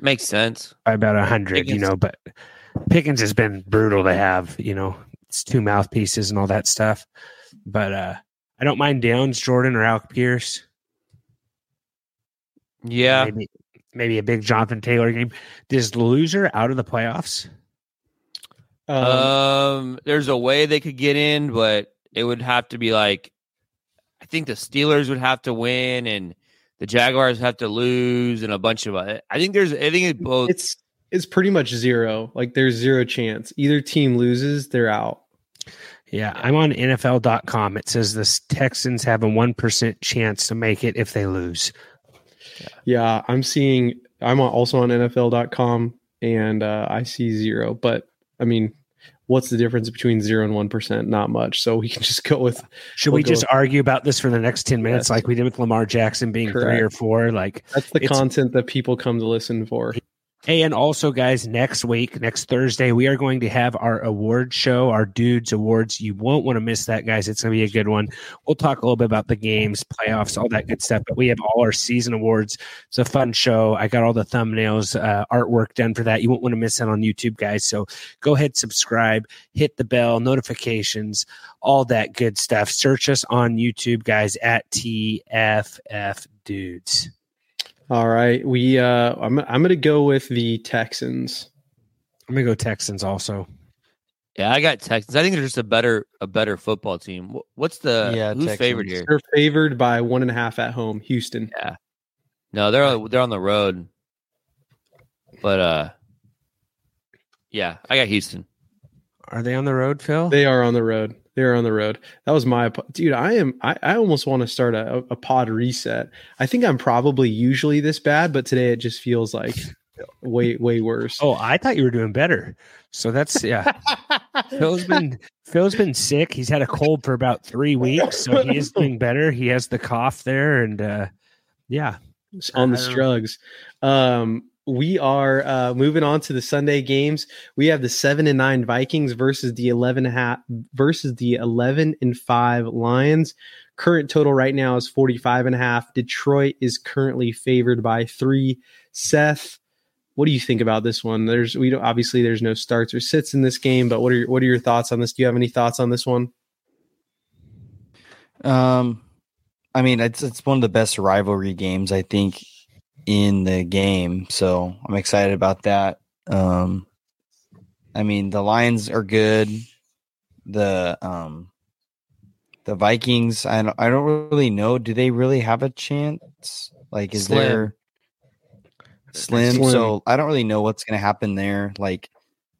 Makes sense. by about a hundred, you know, but Pickens has been brutal to have, you know, it's two mouthpieces and all that stuff. But uh I don't mind Downs, Jordan, or Alec Pierce. Yeah, Maybe maybe a big Jonathan Taylor game. Is the loser out of the playoffs? Um, Um, there's a way they could get in, but it would have to be like I think the Steelers would have to win and the Jaguars have to lose and a bunch of I think there's I think it's both it's it's pretty much zero. Like there's zero chance. Either team loses, they're out. Yeah, I'm on NFL.com. It says the Texans have a one percent chance to make it if they lose. Yeah, I'm seeing. I'm also on NFL.com, and uh, I see zero. But I mean, what's the difference between zero and one percent? Not much. So we can <laughs> just go with. Should We'll we just with- argue about this for the next ten minutes, Yes. like we did with Lamar Jackson being three or four? Like That's the content that people come to listen for. Hey, and also, guys, next week, next Thursday, we are going to have our award show, our Dudes Awards. You won't want to miss that, guys. It's going to be a good one. We'll talk a little bit about the games, playoffs, all that good stuff. But we have all our season awards. It's a fun show. I got all the thumbnails, uh, artwork done for that. You won't want to miss that on YouTube, guys. So go ahead, subscribe, hit the bell, notifications, all that good stuff. Search us on YouTube, guys, at TFF Dudes. All right, we. uh I'm. I'm going to go with the Texans. I'm going to go Texans also. Yeah, I got Texans. I think they're just a better a better football team. What's the Yeah, who's Texans. favored here? They're favored by one and a half at home. Houston. Yeah. No, they're on, they're on the road. But uh yeah, I got Houston. Are they on the road, Phil? They are on the road. They are on the road. That was my dude. I am. I, I almost want to start a, a pod reset. I think I'm probably usually this bad, but today it just feels like <laughs> way way worse. Oh, I thought you were doing better. So that's yeah. Phil's been Phil's been sick. He's had a cold for about three weeks, so he is doing better. He has the cough there, and uh yeah, on the I strugs. Um, we are uh, moving on to the Sunday games. We have the seven and nine Vikings versus the eleven half versus the eleven and five Lions. Current total right now is 45 and a half. Detroit is currently favored by three. Seth, what do you think about this one? There's we don't obviously there's no starts or sits in this game, but what are your, what are your thoughts on this? Do you have any thoughts on this one? Um, I mean, it's it's one of the best rivalry games I think in the game, so I'm excited about that. Um, I mean, the Lions are good. The um, the Vikings, I don't, I don't really know. Do they really have a chance? Like, is Slim. there slim? Slim. So I don't really know what's going to happen there. Like,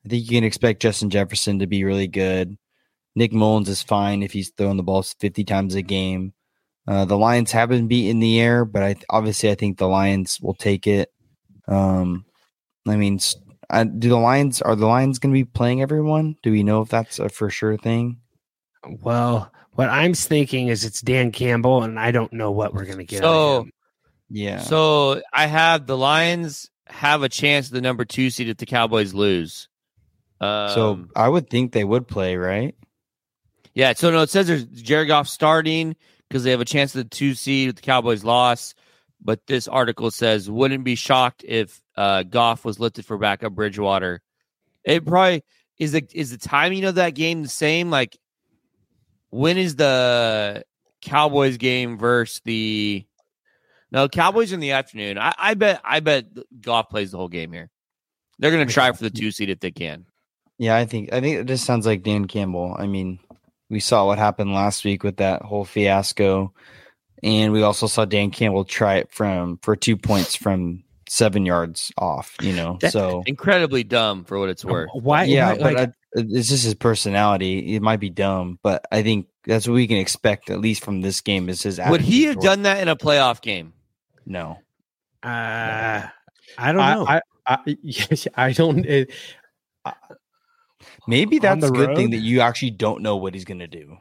I think you can expect Justin Jefferson to be really good. Nick Mullens is fine if he's throwing the ball 50 times a game. Uh, the Lions have been beat in the air, but I obviously I think the Lions will take it. Um, I mean, s- Uh, do the Lions are the Lions going to be playing everyone? Do we know if that's a for sure thing? Well, what I'm thinking is it's Dan Campbell, and I don't know what we're going to get. out So. Yeah. So I have the Lions have a chance at the number two seed if the Cowboys lose. Um, so I would think they would play, right? yeah, so no, it says there's Jared Goff starting because they have a chance at the two seed if the Cowboys loss. But this article says wouldn't be shocked if uh, Goff was lifted for backup Bridgewater. It probably is the is the timing of that game the same? Like when is the Cowboys game versus the no Cowboys in the afternoon? I, I bet I bet Goff plays the whole game here. They're gonna try for the two seed if they can. Yeah, I think I think it just sounds like Dan Campbell. I mean, we saw what happened last week with that whole fiasco, and we also saw Dan Campbell try it from for two points from seven yards off. You know, That- so Incredibly dumb for what it's worth. why? yeah, why- but like, I, it's just his personality. It might be dumb, but I think that's what we can expect at least from this game. Is his Would he have toward- done that in a playoff game? No, uh, I don't know. I, I, <laughs> I, I don't. It, maybe that's the a good thing that you actually don't know what he's gonna do.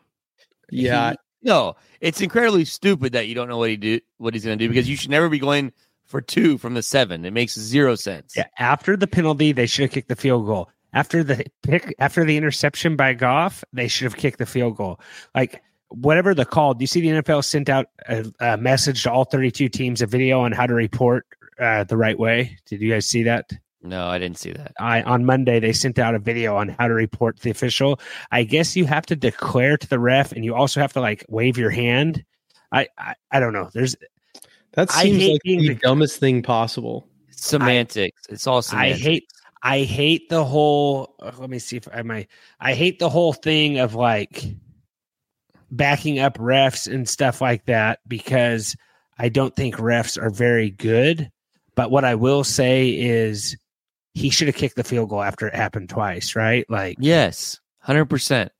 yeah, He- no, it's incredibly stupid that you don't know what he do what he's going to do because you should never be going for two from the seven. It makes zero sense. yeah, after the penalty, they should have kicked the field goal. After the pick, after the interception by Goff, they should have kicked the field goal. Like whatever the call. Do you see the NFL sent out a, a message to all 32 teams, a video on how to report uh, the right way? Did you guys see that? No, I didn't see that. I on Monday they sent out a video on how to report the official. I guess you have to declare to the ref, and you also have to like wave your hand. I I, I don't know. There's that seems like the the- dumbest thing possible. Semantics. it's all I hate I hate the whole. uh, let me see if I might. I hate the whole thing of like backing up refs and stuff like that because I don't think refs are very good. But what I will say is he should have kicked the field goal after it happened twice, right? Like Yes, hundred percent.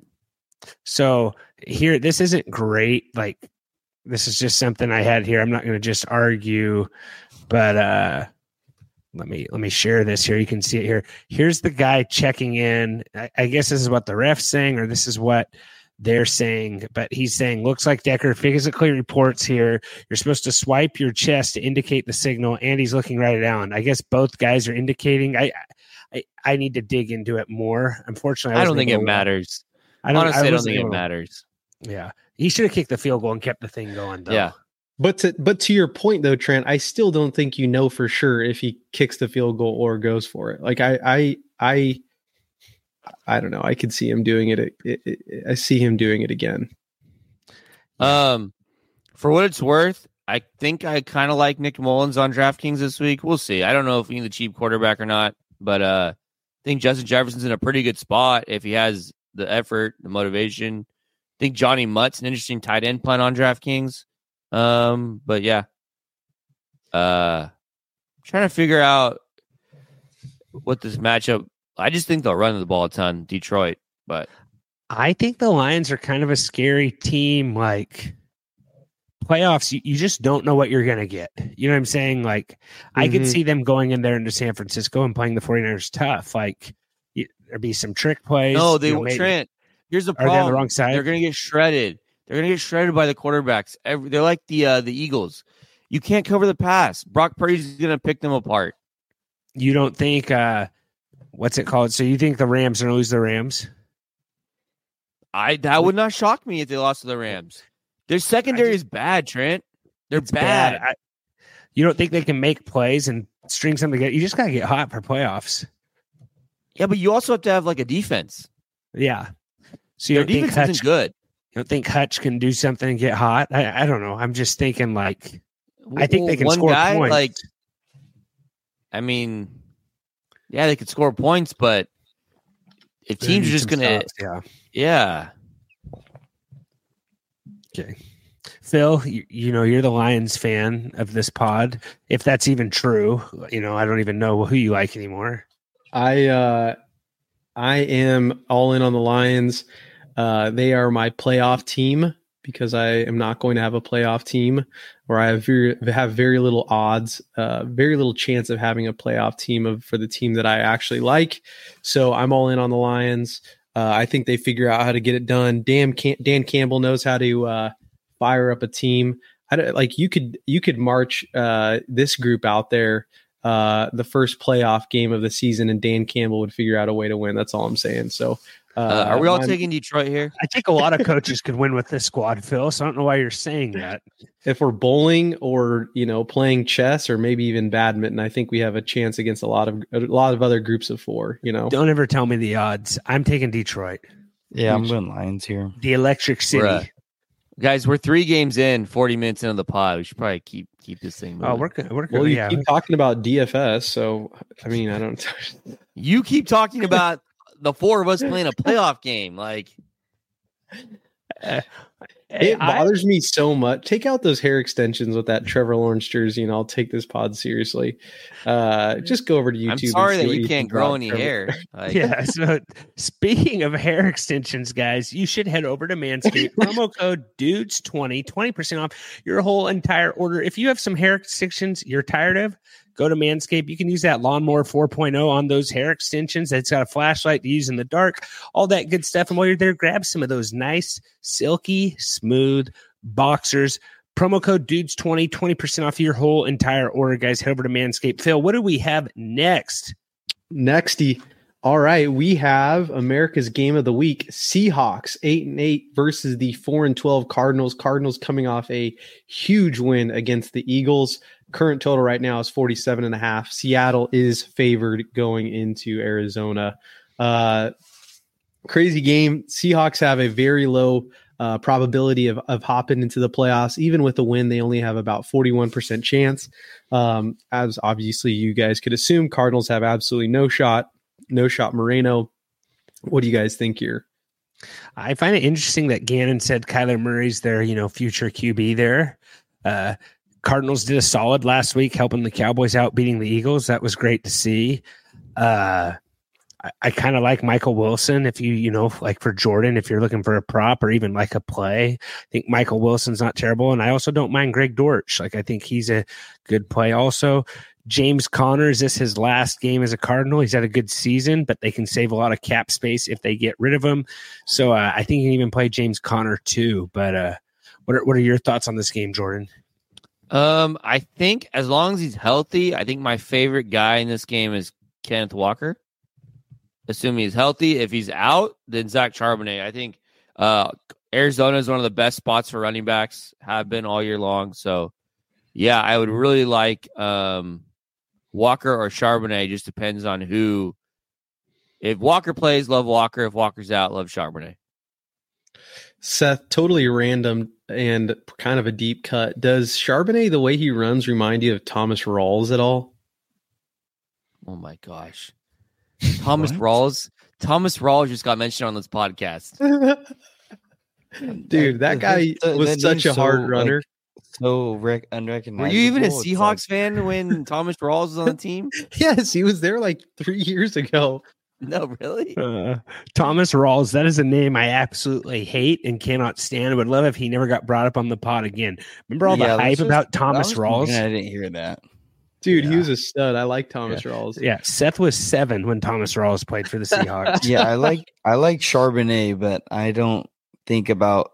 So here, this isn't great. Like, this is just something I had here. I'm not going to just argue, but uh, let me let me share this here. You can see it here. Here's the guy checking in. I, I guess this is what the ref's saying, or this is what they're saying. But he's saying, looks like Decker physically reports here. You're supposed to swipe your chest to indicate the signal, and he's looking right at Allen. I guess both guys are indicating. I I, I need to dig into it more. Unfortunately, I don't think it to- matters. I don't, Honestly, I, don't think it able to- matters. yeah, he should have kicked the field goal and kept the thing going. Though. Yeah. But to but to your point though, Trent, I still don't think you know for sure if he kicks the field goal or goes for it. Like I I I I don't know. I could see him doing it. It- it- I see him doing it again. Um, for what it's worth, I think I kind of like Nick Mullens on DraftKings this week. We'll see. I don't know if he's a cheap quarterback or not, but uh, I think Justin Jefferson's in a pretty good spot if he has the effort, the motivation. I think Johnny Mundt's an interesting tight end plan on DraftKings. Um, but yeah, uh, trying to figure out what this matchup. I just think they'll run the ball a ton, Detroit. But I think the Lions are kind of a scary team. Like playoffs, you, you just don't know what you're going to get. You know what I'm saying? Like I could Mhm. see them going in there into San Francisco and playing the 49ers tough. Like you, there'd be some trick plays. no, they you know, won't. maybe- Trent, here's the Are they on the wrong side? They're going to get shredded. They're going to get shredded by the quarterbacks. Every, they're like the uh, the Eagles. You can't cover the pass. Brock Purdy's going to pick them apart. You don't think uh what's it called? So you think the Rams are going to lose the Rams? I that would not shock me if they lost to the Rams. Their secondary is bad, Trent. They're It's bad. I, you don't think they can make plays and string something together? You just got to get hot for playoffs. Yeah, but you also have to have like a defense. Yeah. So you Their don't think defense Hutch, isn't good. you don't think Hutch can do something and get hot? I, I don't know. I'm just thinking like I think they can One score guy, points. Like, I mean, yeah, they could score points, but if They teams are just going to, stops, yeah. yeah, Okay. Phil, you, you know, you're the Lions fan of this pod. If that's even true, you know, I don't even know who you like anymore. I uh I am all in on the Lions. Uh they are my playoff team because I am not going to have a playoff team, or I have very, have very little odds, uh, very little chance of having a playoff team of for the team that I actually like. So I'm all in on the Lions. Uh, I think they figure out how to get it done. Dan, Cam- Dan Campbell knows how to uh, fire up a team. Like you could you could march uh, this group out there uh, the first playoff game of the season, and Dan Campbell would figure out a way to win. That's all I'm saying. So, uh, Uh, are we all mine- taking Detroit here? I think a lot of coaches could win with this squad, Phil. So I don't know why you're saying that. if we're bowling or you know playing chess or maybe even badminton? I think we have a chance against a lot of a lot of other groups of four. You know, Don't ever tell me the odds. I'm taking Detroit, Yeah, I'm going Lions here. the Electric City. Bruh. Guys, we're three games in, 40 minutes into the pod. We should probably keep keep this thing moving. Oh, we're good. We're good. well, you yeah. keep talking about DFS, so I mean, I don't. <laughs> You keep talking about the four of us <laughs> playing a playoff game. Like, Hey, it I- bothers me so much. Take out those hair extensions with that Trevor Lawrence jersey, and I'll take this pod seriously. Uh, just go over to YouTube. I'm sorry that what you can't grow any Trevor. hair. <laughs> Like, yeah. So speaking of hair extensions, guys, you should head over to Manscaped. <laughs> Promo code dudes20, 20% off your whole entire order. If you have some hair extensions you're tired of, go to Manscaped. You can use that lawnmower 4.0 on those hair extensions. It's got a flashlight to use in the dark, all that good stuff. And while you're there, grab some of those nice, silky, smooth boxers. Promo code dudes20, 20% off your whole entire order, guys. Head over to Manscaped. Phil, what do we have next? Nexty. All right, we have America's game of the week: Seahawks eight and eight versus the four and twelve Cardinals. Cardinals coming off a huge win against the Eagles. Current total right now is 47 and a half. Seattle is favored going into Arizona. Uh, crazy game. Seahawks have a very low uh, probability of, of hopping into the playoffs. Even with a win, they only have about 41% chance. Um, as obviously you guys could assume, Cardinals have absolutely no shot. No shot Moreno. What do you guys think here? I find it interesting that Gannon said Kyler Murray's their, you know, future QB there. Uh, Cardinals did a solid last week, helping the Cowboys out, beating the Eagles. That was great to see. Uh, I, I kind of like Michael Wilson. If you, you know, like for Jordan, if you're looking for a prop or even like a play, I think Michael Wilson's not terrible. And I also don't mind Greg Dortch. Like I think he's a good play. Also, James Conner, is this his last game as a Cardinal? He's had a good season, but they can save a lot of cap space if they get rid of him. So uh, I think you can even play James Conner too. But uh, what are, what are your thoughts on this game, Jordan? Um, I think as long as he's healthy, I think my favorite guy in this game is Kenneth Walker. Assuming he's healthy. If he's out, then Zach Charbonnet. I think uh Arizona is one of the best spots for running backs, have been all year long. So yeah, I would really like um Walker or Charbonnet. Just depends on who. If Walker plays, love Walker. If Walker's out, love Charbonnet. Seth, totally random and kind of a deep cut. Does Charbonnet, the way he runs, remind you of Thomas Rawls at all? Oh my gosh. Thomas What? Rawls. Thomas Rawls just got mentioned on this podcast. <laughs> Dude, that guy uh, was that such name's a hard so, like, runner. So rec- unrecognizable. Were you even a It's like- Seahawks fan when Thomas Rawls was on the team? <laughs> yes, he was there like three years ago. <laughs> No, really. Uh, Thomas Rawls, that is a name I absolutely hate and cannot stand. I would love if he never got brought up on the pod again. Remember all Yeah, the let's hype just- about Thomas was Rawls? thinking I didn't hear that. Dude, he was a stud. I like Thomas Rawls. Yeah, Seth was seven when Thomas Rawls played for the <laughs> Seahawks. Yeah, I like I like Charbonnet, but I don't think about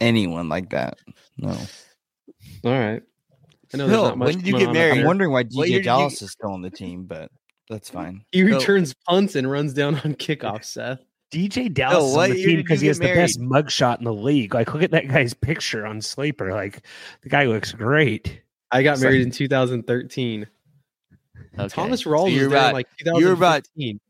anyone like that. No, All right. I know Phil, there's not much when did you get married? I'm wondering why What DJ did you- Dallas is still on the team, but that's fine. He Phil- returns punts and runs down on kickoffs, <laughs> Seth. DeeJay Dallas is what on the team because he has get the best mugshot in the league. Like, look at that guy's picture on Sleeper. Like, the guy looks great. I got It's married like- in 2013. Okay. Thomas Rawls was you're there about, in like you're about- 2015.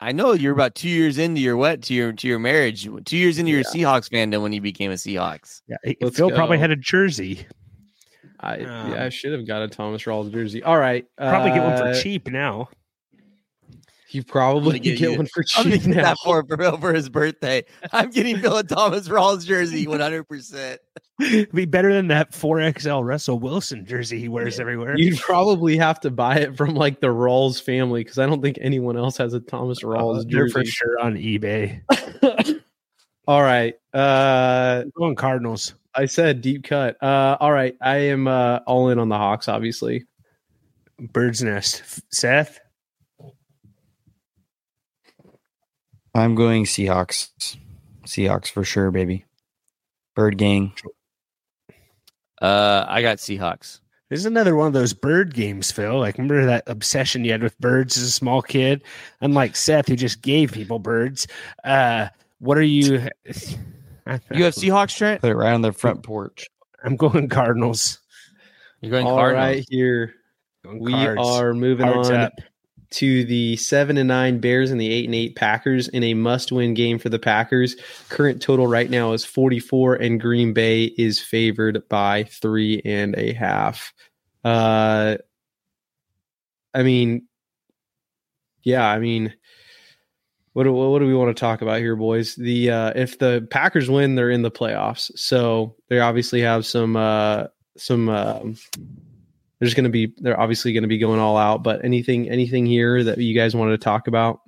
I know you're about two years into your what to your to your marriage, two years into your Yeah. Seahawks fandom when you became a Seahawks. Yeah, Let's Phil probably had a jersey. I Um, yeah, I should have got a Thomas Rawls jersey. All right, Probably get one uh, for cheap now. You probably get, get you- one for cheap. I'm gonna cheap now. that for for, for his birthday. I'm getting <laughs> Bill a Thomas Rawls jersey, 100. percent Be better than that 4XL Russell Wilson jersey he wears everywhere. You'd probably have to buy it from like the Rawls family because I don't think anyone else has a Thomas Rawls Uh, they're jersey. for sure on eBay. <laughs> All right. Uh Going Cardinals. I said deep cut. Uh, all right, I am uh, all in on the Hawks. Obviously, Bird's Nest. F- Seth. I'm going Seahawks. Seahawks for sure, baby. Bird gang. Uh, I got Seahawks. This is another one of those bird games, Phil. Like, remember that obsession you had with birds as a small kid? Unlike Seth, who just gave people birds. Uh, what are you? <laughs> You have Seahawks, Trent. Put it right on the front porch. I'm going Cardinals. You're going all Cardinals. right. Here Going we Cards. are moving Cards on up. To the seven and nine Bears and the eight and eight Packers in a must-win game for the Packers. Current total right now is 44, and Green Bay is favored by three and a half. Uh, I mean, yeah, I mean, what do, what do we want to talk about here, boys? The uh, if the Packers win, they're in the playoffs, so they obviously have some uh, some. Um, there's going to be they're obviously going to be going all out but anything anything here that you guys wanted to talk about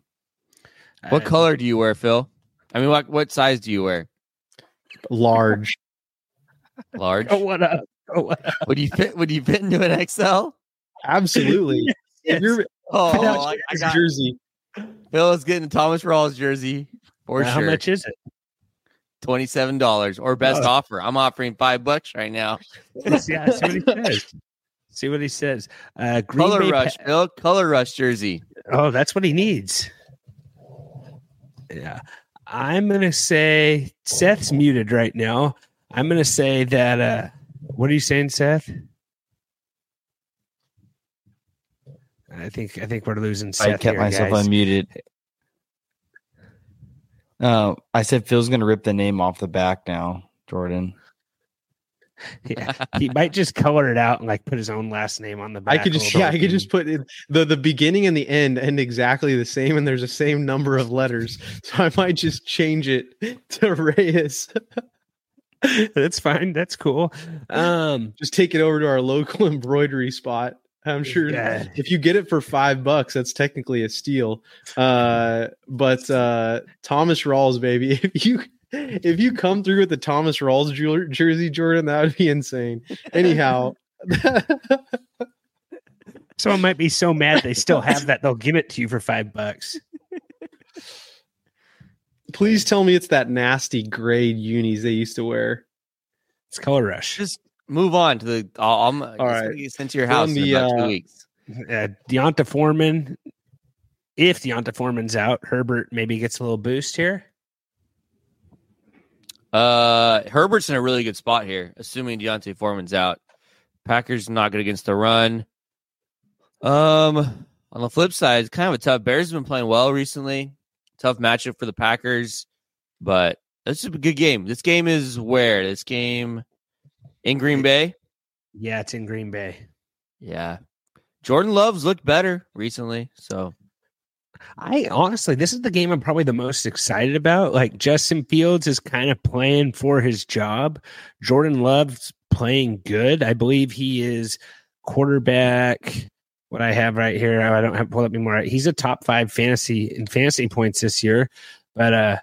What Uh, color do you wear, Phil? I mean, what what size do you wear? large Large. Oh, what up? Oh, what up? Would you fit? Would you fit into an XL? absolutely <laughs> Yes. You're, Oh, Fit I, I got jersey Phil is getting Thomas Rawls jersey for How sure. much is it? Twenty seven dollars or best Oh. offer. I'm offering five bucks right now. Let's yeah, see what he says. See what he says. Uh, Green Color Bay rush, Pa- Phil. Color rush jersey. oh, that's what he needs. Yeah, I'm gonna say Seth's muted right now. I'm gonna say that. Uh, what are you saying, Seth? I think I think we're losing Seth I kept here, myself guys. unmuted. Uh, I said Phil's going to rip the name off the back now, Jordan. <laughs> Yeah, he might just color it out and like put his own last name on the back. i could just yeah i could just put it, the the beginning and the end end exactly the same and there's the same number of letters <laughs> so i might just change it <laughs> to reyes That's fine. That's cool. Um, just take it over to our local embroidery spot i'm sure Yeah. if you get it for five bucks that's technically a steal uh but uh thomas rawls baby if you if you come through with the thomas rawls jersey jordan that would be insane anyhow <laughs> someone might be so mad they still have that they'll give it to you for five bucks. please tell me it's that nasty grade unis they used to wear It's color rush. Just move on to the. I'll, I'm All right. right. Get sent to your On house in the, about two uh, weeks. uh, D'Onta Foreman. If D'Onta Foreman's out, Herbert maybe gets a little boost here. Uh, Herbert's in a really good spot here, assuming D'Onta Foreman's out. Packers not good against the run. Um, on the flip side, it's kind of a tough. Bears have been playing well recently. Tough matchup for the Packers, but this is a good game. This game is where this game in Green Bay. Yeah, it's in Green Bay. Yeah, Jordan Love's looked better recently, so I honestly, this is the game I'm probably the most excited about. Like Justin Fields is kind of playing for his job. Jordan Love's playing good. I believe he is quarterback. What I have right here, I don't have pulled up anymore. He's a top five fantasy in fantasy points this year. But uh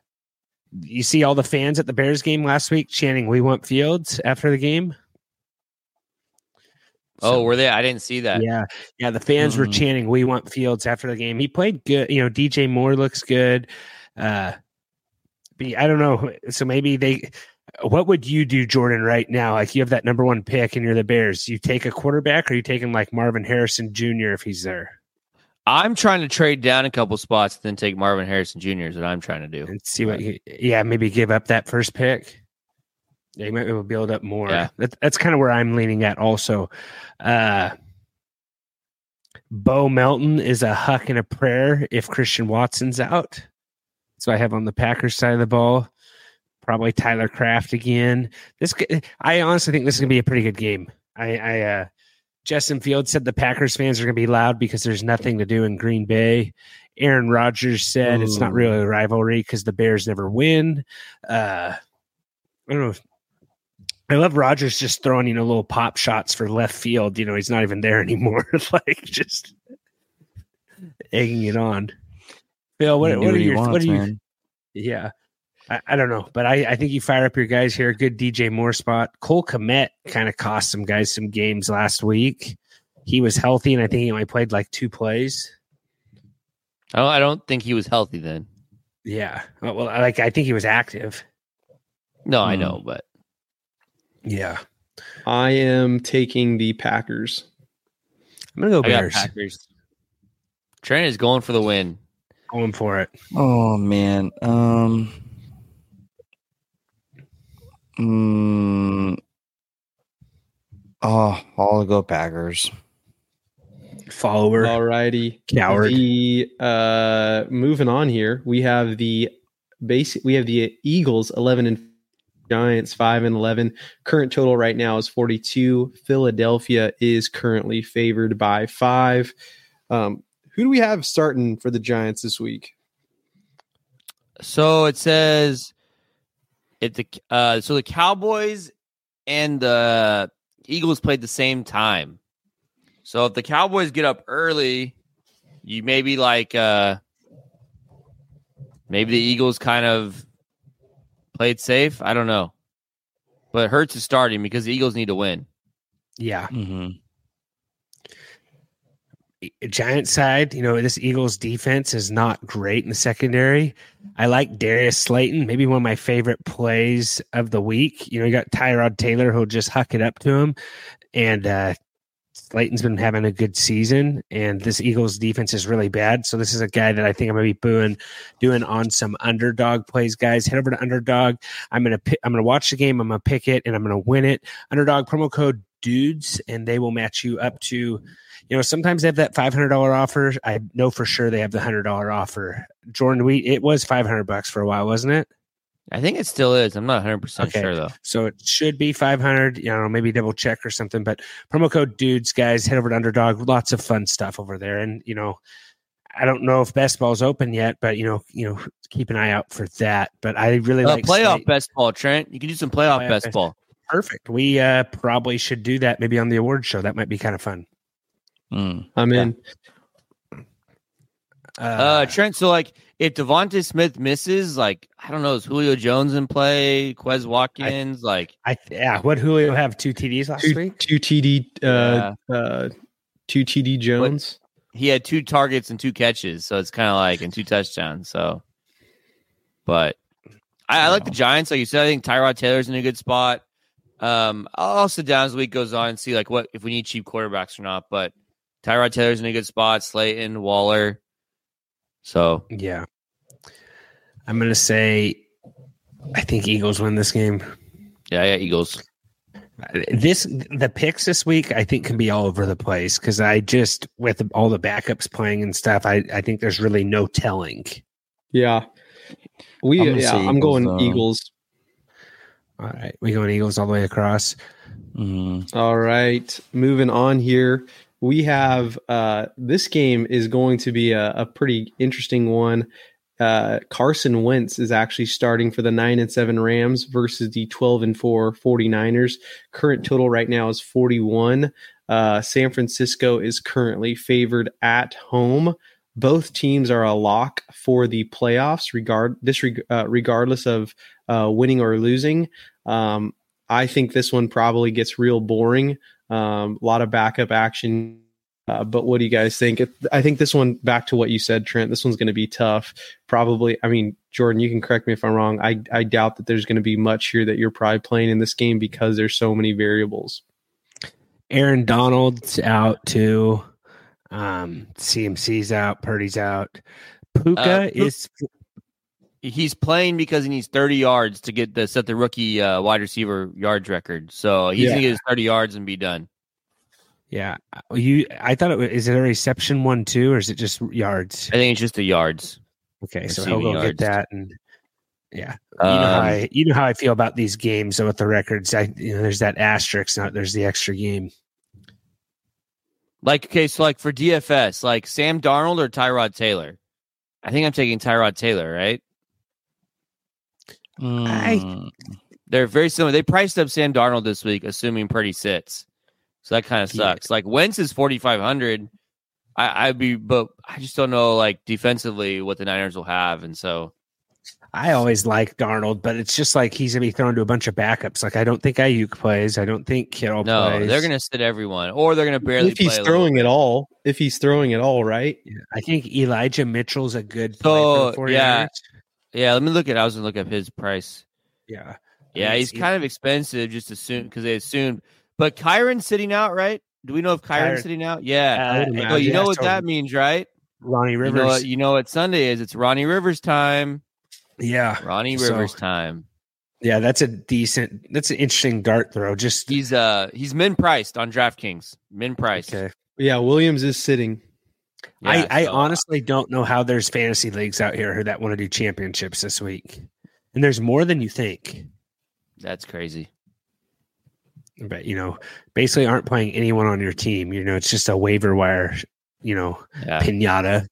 you see all the fans at the Bears game last week chanting "We want Fields" after the game. Oh, were they? I didn't see that. Yeah, yeah. The fans were Mhm. chanting, "We want Fields" after the game. He played good. You know, DJ Moore looks good. Uh, but I don't know. So maybe they. What would you do, Jordan, right now? Like you have that number one pick, and you're the Bears. You take a quarterback, or you taking like Marvin Harrison Jr. if he's there, I'm trying to trade down a couple spots, then take Marvin Harrison Jr. is what I'm trying to do. and see what. You, yeah, maybe give up that first pick. Yeah, you might be able to build up more. Yeah. That, that's kind of where I'm leaning at. Also, uh, Bo Melton is a huck and a prayer if Christian Watson's out. So I have on the Packers side of the ball. Probably Tyler Kraft again. This, I honestly think this is gonna be a pretty good game. I, I uh, Justin Fields said the Packers fans are gonna be loud because there's nothing to do in Green Bay. Aaron Rodgers said it's not really a rivalry because the Bears never win. Uh, I don't know. I love Rodgers just throwing you know little pop shots for left field. You know he's not even there <laughs> anymore. <laughs> like just egging it on. Phil, what, He what are he your wants, what are you? Yeah. I, I don't know, but I, I think you fire up your guys here. Good DJ Moore spot. Cole Kmet kind of cost some guys some games last week. He was healthy, and I think he only played like two plays. I don't, I don't think he was healthy then. Yeah. Well, like I think he was active. No, I Hmm. know, but Yeah. I am taking the Packers. I'm gonna go I Bears. Packers. Trent is going for the win. Going for it. Oh man. Um. Mm, oh, I'll go Packers. Follower. All righty. Coward. The uh moving on here, we have the basic we have the Eagles 11 and Giants 5 and 11. Current total right now is 42. Philadelphia is currently favored by 5. Um who do we have starting for the Giants this week? So it says if the uh so the Cowboys and the Eagles played the same time. So if the Cowboys get up early, you maybe like uh maybe the Eagles kind of played safe. I don't know. But Hurts is starting because the Eagles need to win. Yeah. hmm Giant side, you know, this Eagles defense is not great in the secondary. I like Darius Slayton, maybe one of my favorite plays of the week. You know, you got Tyrod Taylor who'll just huck it up to him. And uh Slayton's been having a good season, and this Eagles defense is really bad. So this is a guy that I think I'm gonna be booing, doing on some underdog plays. Guys, head over to underdog. I'm gonna pick, I'm gonna watch the game. I'm gonna pick it, and I'm gonna win it. Underdog promo code dudes, and they will match you up to, you know, sometimes they have that five hundred dollar offer. I know for sure they have the hundred dollar offer. Jordan, we it was five hundred bucks for a while, wasn't it? I think it still is. I'm not 100% Okay. sure though. So it should be 500, you know, maybe double check or something. But promo code dudes, guys, head over to Underdog. Lots of fun stuff over there. And, you know, I don't know if best ball's open yet, but, you know, you know, keep an eye out for that. But I really Uh, like playoff Slate. best ball, Trent. You can do some playoff Playoff best best- ball. Perfect. We uh, probably should do that maybe on the award show. That might be kind of fun. Mm. I'm in. Uh, Uh, Trent. So like, if Devonta Smith misses, like I don't know, is Julio Jones in play? Quez Watkins, like I, yeah. What Julio have two TDs last Two, week? two TD uh uh two TD Jones. he had two targets and two catches, so it's kind of like and two touchdowns. So, but I, I like the Giants. Like you said, I think Tyrod Taylor's in a good spot. Um, I'll sit down as the week goes on and see like what if we need cheap quarterbacks or not. But Tyrod Taylor's in a good spot. Slayton, Waller. So Yeah. I'm going to say, I think Eagles win this game. yeah, yeah, Eagles. This the picks this week I think can be all over the place because I just with all the backups playing and stuff I I think there's really no telling. Yeah. We I'm yeah, say I'm going though. Eagles. All right, we going Eagles all the way across. Mm. All right. Moving on here. We have uh this game is going to be a, a pretty interesting one. Uh Carson Wentz is actually starting for the 9 and 7 Rams versus the 12 and 4 49ers. Current total right now is 41. Uh San Francisco is currently favored at home. Both teams are a lock for the playoffs regard this uh, regardless of uh, winning or losing. Um, I think this one probably gets real boring. Um, a lot of backup action. Uh, but what do you guys think? I think this one, back to what you said, Trent, this one's going to be tough. Probably, I mean, Jordan, you can correct me if I'm wrong. I, I doubt that there's going to be much here that you're probably playing in this game because there's so many variables. Aaron Donald's out too. Um, CMC's out. Purdy's out. Puka Uh, is He's playing because he needs 30 yards to get the set the rookie uh, wide receiver yards record. So he's Yeah. gonna get his 30 yards and be done. yeah. You I thought it was is it a reception one too or is it just yards? I think it's just the yards. Okay, so he'll go yards. get that and yeah. You know how Um, I you know how I feel about these games with the records. I you know there's that asterisk, not there's the extra game. Like okay, so like for DFS, like Sam Darnold or Tyrod Taylor. I think I'm taking Tyrod Taylor, right? Mm. They're very similar. They priced up Sam Darnold this week, assuming Purdy sits. So that kind of Yeah. sucks. Like Wentz is 4,500. I, I'd be, but I just don't know, like defensively, what the Niners will have, and so I always like Darnold, but it's just like he's gonna be thrown to a bunch of backups. Like I don't think Aiyuk plays. I don't think Kittle No, plays. they're gonna sit everyone, or they're gonna barely. if he's play throwing it all, if he's throwing it all, right? Yeah, I think Elijah Mitchell's a good play So, for the yeah. 49ers. bit. Yeah, let me look at. I was gonna look up his price. Yeah. Yeah, mean, he's kind of expensive. Just assume because they assumed. But Kyren's sitting out, right? Do we know if Kyren's Kyren- sitting out? Yeah. Uh, well, you know what that means, right? Ronnie You Rivers. know, what, you know what Sunday is? It's Ronnie Rivers time. yeah. Ronnie So- Rivers time. Yeah, that's a decent that's an interesting dart throw. Just He's uh he's min priced on DraftKings. Min priced. okay. Yeah, Williams is sitting. Yeah, I, I so, uh, honestly don't know how there's fantasy leagues out here that want to do championships this week. And there's more than you think. that's crazy. But you know, basically aren't playing anyone on your team. You know, it's just a waiver wire, you know, Yeah. pinata.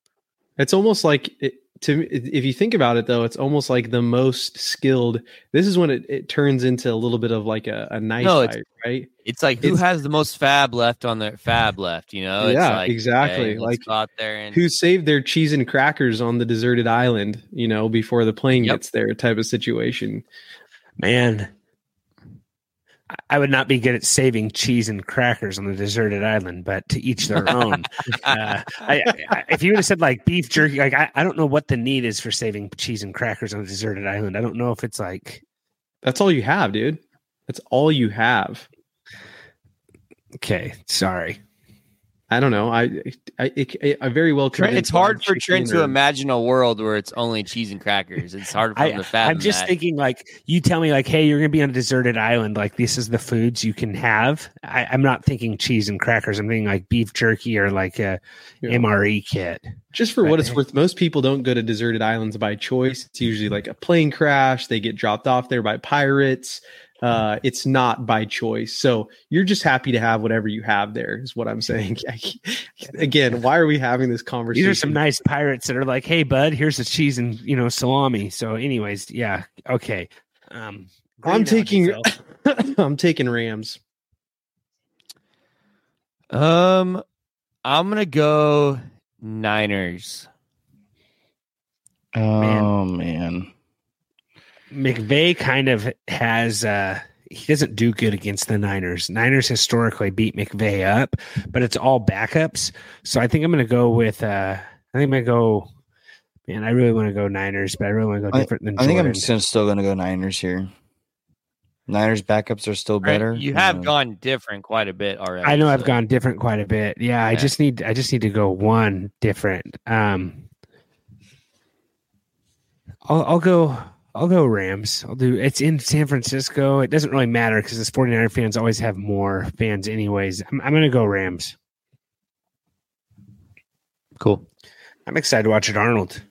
It's almost like it, to if you think about it, though, it's almost like the most skilled. This is when it, it turns into a little bit of like a, a knife No, it's- fight, right? It's like who It's- has the most FAAB left on their FAAB left, you know? It's Yeah, like, exactly. okay, Like, out there and Who saved their cheese and crackers on the deserted island, you know, before the plane Yep. gets there, type of situation. Man, I- would not be good at saving cheese and crackers on the deserted island, but to each their <laughs> own. uh, I, I, if you would have said like beef jerky, like I, I don't know what the need is for saving cheese and crackers on a deserted island. I don't know if it's like That's all you have, dude. That's all you have. okay, sorry. I don't know. I I, it, I very well. Trent, could it's hard for chicken Trent to or- imagine a world where it's only cheese and crackers. It's hard for him I, to fathom I'm just that. thinking like you tell me like, hey, you're gonna be on a deserted island. Like this is the foods you can have. I, I'm not thinking cheese and crackers. I'm thinking like beef jerky or like a Yeah. MRE kit. Just for what it's worth, most people don't go to deserted islands by choice. It's usually like a plane crash. They get dropped off there by pirates. Uh, it's not by choice. So you're just happy to have whatever you have there, is what I'm saying. <laughs> Again, why are we having this conversation? These are some nice pirates that are like, hey, bud, here's the cheese and you know salami. So, anyways, yeah, okay. Um, I'm analogy, taking <laughs> I'm taking Rams. Um, I'm gonna go Niners. Oh man. McVay kind of has uh he doesn't do good against the Niners. Niners historically beat McVay up, but it's all backups. So I think I'm gonna go with uh I think I'm gonna go man, I really want to go Niners, but I really want to go different than I think I'm just gonna still gonna go Niners here. Niners backups are still Right? better. You have Uh, gone different quite a bit already. I know I've gone different quite a bit. Yeah, I just need I just need to go one different. Um I'll I'll go I'll go Rams. I'll do it's in San Francisco. It doesn't really matter because this 49er fans always have more fans anyways. I'm I'm gonna go Rams. Cool. I'm excited to watch it Arnold.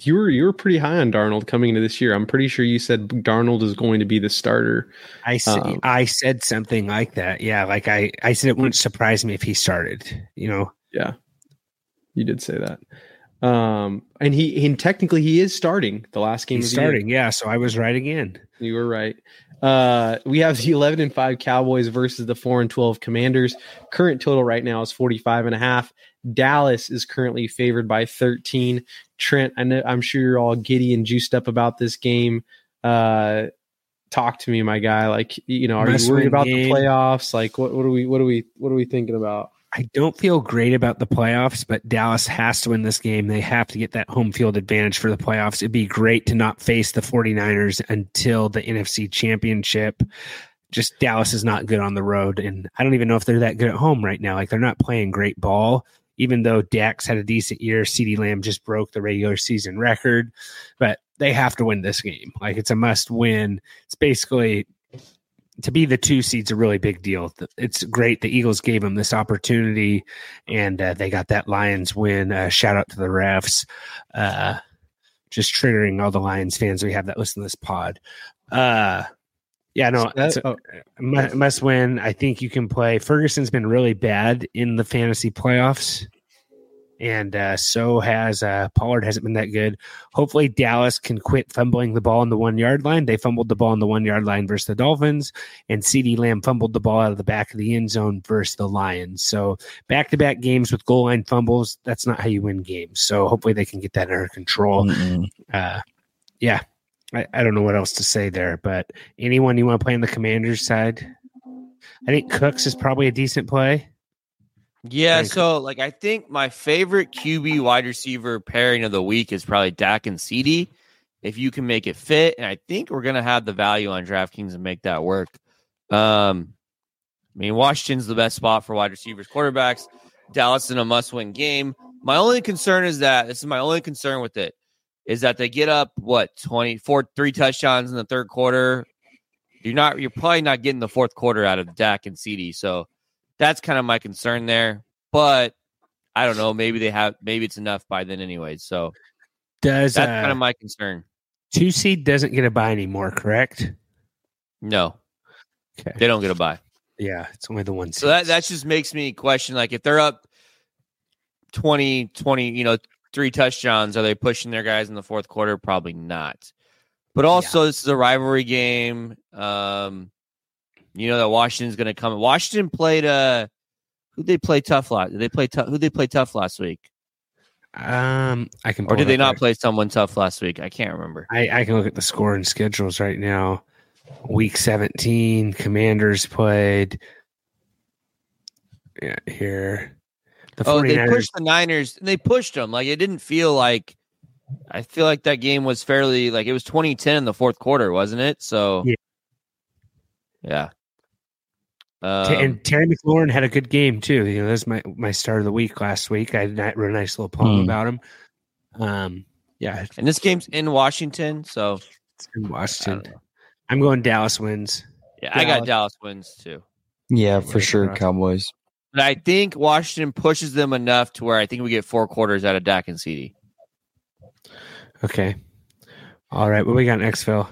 You were you were pretty high on Darnold coming into this year. I'm pretty sure you said Darnold is going to be the starter. I said Um, I said something like that. Yeah, like I I said it wouldn't surprise me if he started. You know, Yeah, you did say that. Um, and he and technically he is starting the last game. he's of the year. starting. Yeah, so I was right again. You were right. Uh, we have the 11 and 5 Cowboys versus the 4 and 12 Commanders. Current total right now is 45 and a half. Dallas is currently favored by 13. Trent, I know I'm sure you're all giddy and juiced up about this game. Uh, talk to me, my guy. Like, you know, are you worried about game. the playoffs? Like, what, what are we, what are we, what are we thinking about? I don't feel great about the playoffs, but Dallas has to win this game. They have to get that home field advantage for the playoffs. It'd be great to not face the 49ers until the NFC championship. Just Dallas is not good on the road. And I don't even know if they're that good at home right now. Like they're not playing great ball, even though Dak's had a decent year. CeeDee Lamb just broke the regular season record, but they have to win this game. Like it's a must win. It's basically to be the two seed's a really big deal. It's great. The Eagles gave them this opportunity, and uh, they got that Lions win. Uh, shout out to the refs, uh, just triggering all the Lions fans we have that listen to this pod. Uh, yeah, no, That- a- oh, mu- must win. I think you can play. Ferguson's been really bad in the fantasy playoffs, and uh, so has uh, Pollard hasn't been that good. Hopefully, Dallas can quit fumbling the ball on the one yard line. They fumbled the ball on the one yard line versus the Dolphins, and CeeDee Lamb fumbled the ball out of the back of the end zone versus the Lions. So back to back games with goal line fumbles. That's not how you win games. So hopefully they can get that under control. Uh, yeah, I, I don't know what else to say there, but anyone you want to play on the Commanders side? I think Cooks is probably a decent play. Yeah, Very so like I think my favorite QB wide receiver pairing of the week is probably Dak and CeeDee. If you can make it fit, and I think we're gonna have the value on DraftKings and make that work. Um, I mean, Washington's the best spot for wide receivers, quarterbacks. Dallas in a must-win game. My only concern is that this is my only concern with it is that they get up what 24 three touchdowns in the third quarter. You're not you're probably not getting the fourth quarter out of Dak and CeeDee. So that's kind of my concern there. But I don't know. Maybe they have maybe it's enough by then anyway. So Does that's uh, kind of my concern. two seed doesn't get a buy anymore? Correct. No, Okay. they don't get a buy. Yeah, it's only the one. So that that just makes me question like if they're up 20 20, you know, three touchdowns, are they pushing their guys in the fourth quarter? Probably not. But also this is a rivalry game. Um you know that Washington's going to come. Washington played uh who they play tough last? Did they play tough? Who they play tough last week? um, I can. Or did they not right- play someone tough last week? I can't remember. I, I can look at the score and schedules right now. Week 17, Commanders played. Yeah, here. The Oh, they 49ers. pushed the Niners. and They pushed them. Like it didn't feel like. I feel like that game was fairly like it was 2010 in the fourth quarter, wasn't it? So. Yeah. Yeah. T- Um, and Terry McLaurin had a good game too. You know, that's my my start of the week last week. I I wrote a nice little poem Hmm. about him. Um, yeah, and this game's in Washington, so it's in Washington. I'm going Dallas wins. yeah, I got Dallas. Dallas wins too. Yeah, Yeah, for sure. Cowboys. But I think Washington pushes them enough to where I think we get four quarters out of Dak and CeeDee. Okay. All right. What we got next, Phil?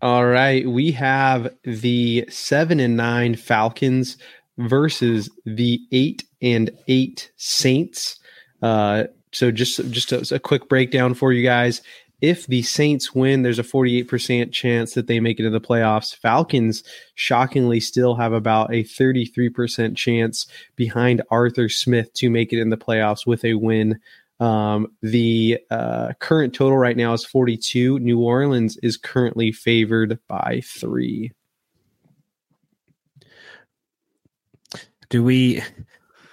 All right, we have the seven and nine Falcons versus the eight and eight Saints. Uh, so just just a, a quick breakdown for you guys. If the Saints win, there's a 48% chance that they make it to the playoffs. Falcons shockingly still have about a 33% chance behind Arthur Smith to make it in the playoffs with a win. Um, the uh, current total right now is 42. New Orleans is currently favored by three. Do we,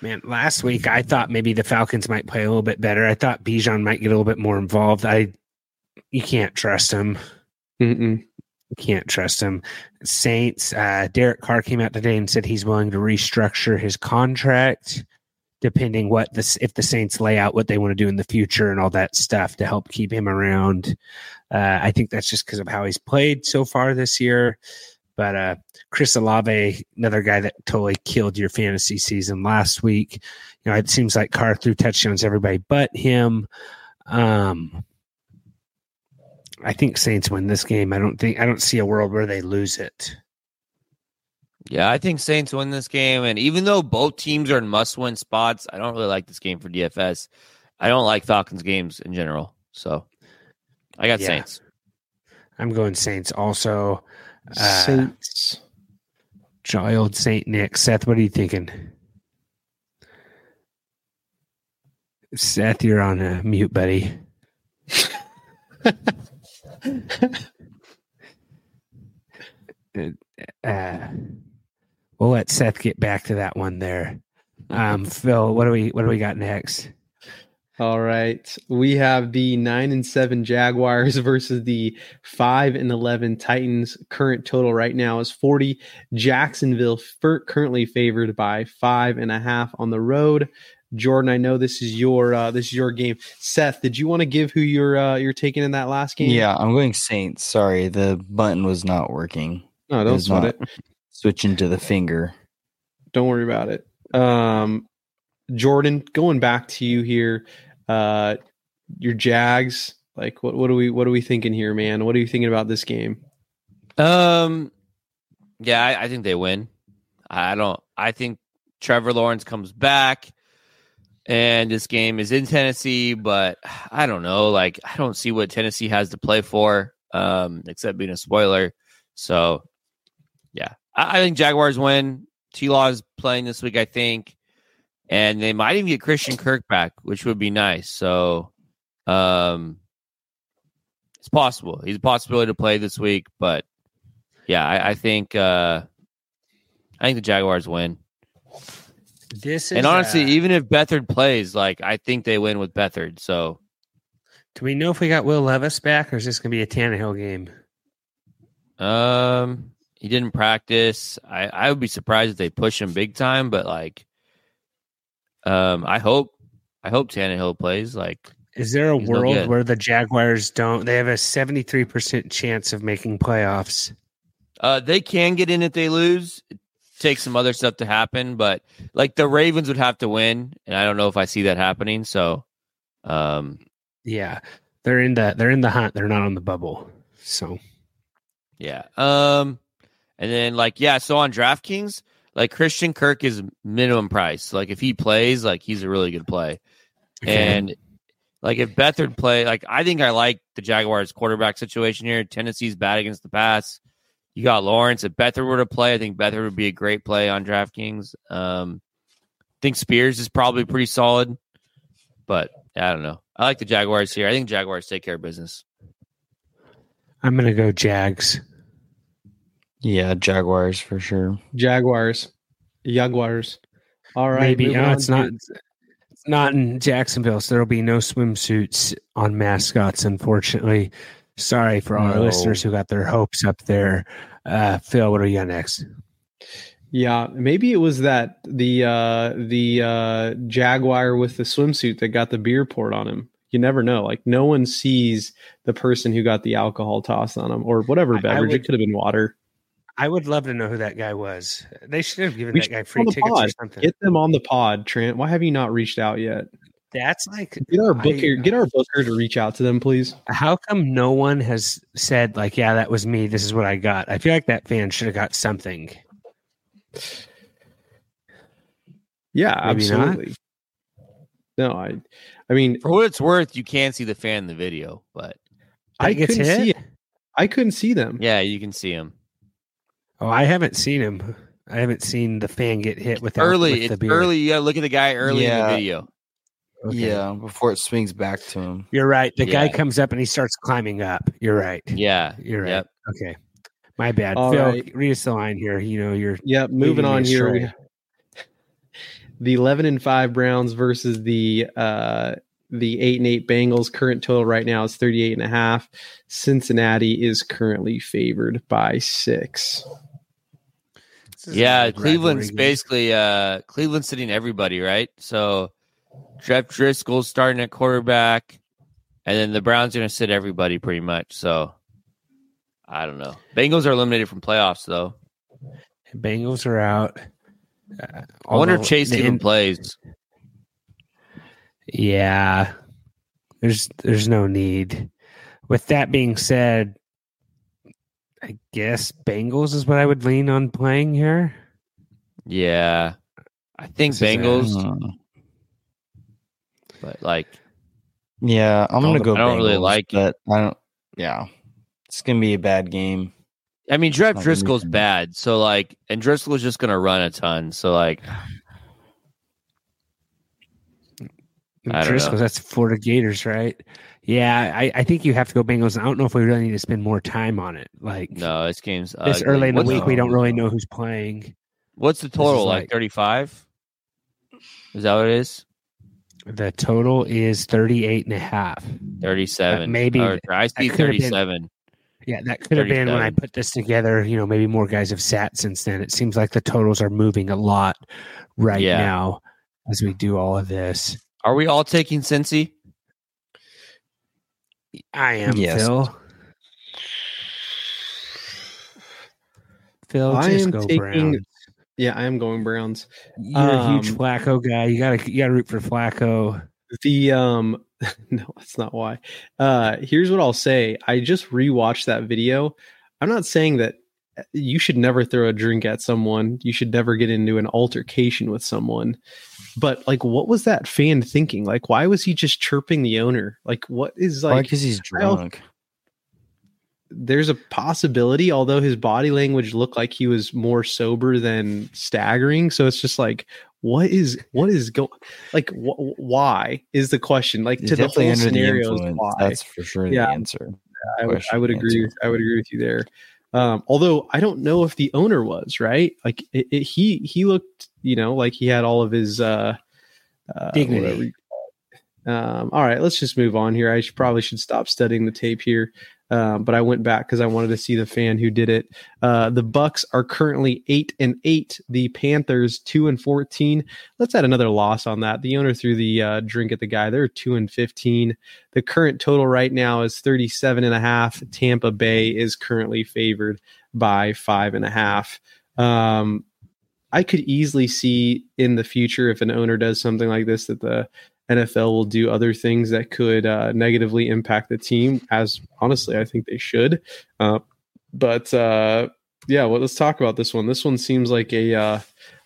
man? Last week I thought maybe the Falcons might play a little bit better. I thought Bijan might get a little bit more involved. I, you can't trust him. Mm-mm. Can't trust him. Saints. Uh, Derek Carr came out today and said he's willing to restructure his contract, depending what this if the Saints lay out what they want to do in the future and all that stuff to help keep him around. Uh, I think that's just because of how he's played so far this year. But uh, Chris Olave, another guy that totally killed your fantasy season last week. You know, it seems like Carr threw touchdowns everybody but him. Um, I think Saints win this game. I don't think I don't see a world where they lose it. Yeah, I think Saints win this game. And even though both teams are in must win spots, I don't really like this game for DFS. I don't like Falcons games in general. So I got Yeah. Saints. I'm going Saints also. Uh, Saints. Jolly old Saint Nick. Seth, what are you thinking? Seth, you're on a mute, buddy. <laughs> uh, we'll let Seth get back to that one there. Um, <laughs> Phil, what do we what do we got next? All right. We have the nine and seven Jaguars <laughs> versus the five and 11 Titans. Current total right now is 40. Jacksonville fir- currently favored by five and a half on the road. Jordan, I know this is your uh, this is your game. Seth, did you want to give who you're uh, you're taking in that last game? Yeah, I'm going Saints. Sorry, the button was not working. No, It don't was sweat not it. Switching to the finger. Don't worry about it. Um, Jordan, going back to you here, uh, your Jags. Like, what what are we what are we thinking here, man? What are you thinking about this game? Um, yeah, I, I think they win. I don't. I think Trevor Lawrence comes back. and this game is in Tennessee, but I don't know. Like, I don't see what Tennessee has to play for, um, except being a spoiler. So, yeah, I, I think Jaguars win. T Law is playing this week, I think, and they might even get Christian Kirk back, which would be nice. So, um, it's possible. He's a possibility to play this week, but yeah, I, I think uh, I think the Jaguars win. This is, And honestly, uh, even if Beathard plays, like I think they win with Beathard. So do we know if we got Will Levis back, or is this going to be a Tannehill game? um he didn't practice. I, I would be surprised if they push him big time, but like um I hope I hope Tannehill plays. Like Is there a world where the Jaguars don't? They have a seventy-three percent chance of making playoffs. uh they can get in if they lose. It takes some other stuff to happen, but like the Ravens would have to win, and I don't know if I see that happening. So um Yeah, they're in the they're in the hunt. They're not on the bubble. So Yeah. Um and then like yeah, so on DraftKings, like Christian Kirk is minimum price. Like if he plays, like he's a really good play. And like if Beathard play, like I think I like the Jaguars quarterback situation here. Tennessee's bad against the pass. You got Lawrence. If Beathard were to play, I think Beathard would be a great play on DraftKings. Um I think Spears is probably pretty solid. But I don't know. I like the Jaguars here. I think Jaguars take care of business. I'm gonna go Jags. Yeah, Jaguars for sure. Jaguars. Jaguars. All right. Maybe moving uh, it's not. It's not in Jacksonville, so there'll be no swimsuits on mascots. Unfortunately, sorry for all our listeners who got their hopes up there. Uh, Phil, what are you got next? Yeah, maybe it was that the uh the uh Jaguar with the swimsuit that got the beer poured on him. You never know. Like no one sees the person who got the alcohol tossed on him or whatever I- I beverage. would- it could have been water. I would love to know who that guy was. They should have given We that guy free the tickets or something. Get them on the pod, Trent. Why have you not reached out yet? That's like Get our I- booker, get our booker to reach out to them, please. How come no one has said like, "Yeah, that was me. This is what I got"? I feel like that fan should have got something. Yeah, Maybe not. absolutely. No, I I mean For what it's worth, you can't see the fan in the video, but I That couldn't hit? see it. I couldn't see them. yeah, you can see him. Oh, I haven't seen him. I haven't seen the fan get hit with early. With the It's beer. early. You gotta look at the guy early in the video. Okay. Yeah, before it swings back to him. You're right. The guy comes up and he starts climbing up. You're right. Yeah. You're right. Yep. Okay. My bad. All Phil, right. read us the line here. You know, you're Yeah, moving on here. We, <laughs> the eleven and five Browns versus the uh the eight and eight Bengals. Current total right now is 38 and a half. Cincinnati is currently favored by six. This is a Yeah. Cleveland's basically uh Cleveland's sitting everybody, right? So Jeff Driskel's starting at quarterback, and then the Browns are gonna sit everybody pretty much. So I don't know. Bengals are eliminated from playoffs though. Bengals are out. Uh, I wonder if Chase even in- plays. Yeah. There's there's no need. With that being said, I guess Bengals is what I would lean on playing here. Yeah. I think This Bengals, Uh, but like yeah, I'm gonna Don't- go. I don't really Bengals, like it. I don't. Yeah, it's gonna be a bad game. I mean, Jeff Driskel's anything. bad. So like, and Driskel's just gonna run a ton. So like, <sighs> I don't Driskel, know. that's Florida Gators, right? Yeah, I, I think you have to go Bengals. I don't know if we really need to spend more time on it. Like no, this game's this ugly. early in the What's, week, we don't really know who's playing. what's the total? Like like- thirty five? Is that what it is? The total is 38 and a half. Thirty seven. Uh, maybe Or, I see could have been- thirty seven. Yeah, that could have been when I put this together. You know, maybe more guys have sat since then. It seems like the totals are moving a lot right Yeah. now as we do all of this. Are we all taking Cincy? I am Yes. Phil. Phil, I just am go taking- Browns. Yeah, I am going Browns. You're a huge um, Flacco guy. You gotta you gotta root for Flacco. The um <laughs> no, that's not why. Uh here's what I'll say. I just rewatched that video. I'm not saying that you should never throw a drink at someone. You should never get into an altercation with someone. But like, what was that fan thinking? Like, why was he just chirping the owner? Like, what is like? Because he's drunk. There's a possibility, although his body language looked like he was more sober than staggering. So it's just like, what is what is going? Like, wh- why is the question? Like He's to the whole the scenario is why. That's for sure Yeah. the answer. I would, I would agree. With, I would agree with you there. Um, although I don't know if the owner was right. Like it, it, he he looked, you know, like he had all of his uh, uh, Dignity. whatever you call it. Um, all right, let's just move on here. I should, probably should stop studying the tape here. Um, but I went back because I wanted to see the fan who did it. Uh, the Bucks are currently eight and eight. The Panthers two and fourteen. Let's add another loss on that. The owner threw the uh, drink at the guy. They're two and fifteen. The current total right now is 37 and a half. Tampa Bay is currently favored by five and a half. Um, I could easily see in the future if an owner does something like this that the NFL will do other things that could uh, negatively impact the team. As honestly, I think they should. Uh, but uh, yeah, well, let's talk about this one. This one seems like a uh,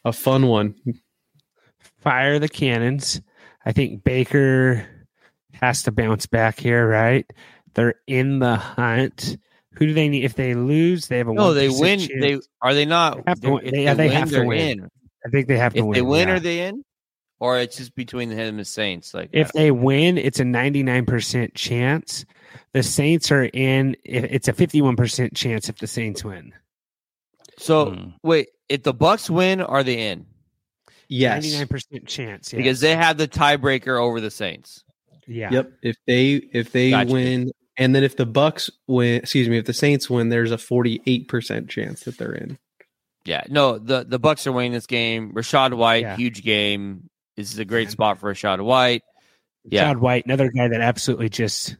a fun one. Fire the cannons. I think Baker has to bounce back here, right? They're in the hunt. Who do they need? If they lose, they have a No, they win. chance. They are they not? They have to win. if They- yeah, they win, have to they're win. in. I think they have to If win. they win, yeah. are they in? Or it's just between him and the Saints. Like If that? they win, it's a 99% chance. The Saints are in. if- It's a 51% chance if the Saints win. so Hmm. wait, if the Bucks win, are they in? Yes. 99% chance. Because they have the tiebreaker over the Saints. yeah. Yep. If they if they Gotcha. win, and then if the Bucks win, excuse me, if the Saints win, there's a 48 percent chance that they're in. Yeah, no, the the Bucks are winning this game. Rachaad White, Yeah. huge game. This is a great spot for Rachaad White. Yeah. Chad White, another guy that absolutely just,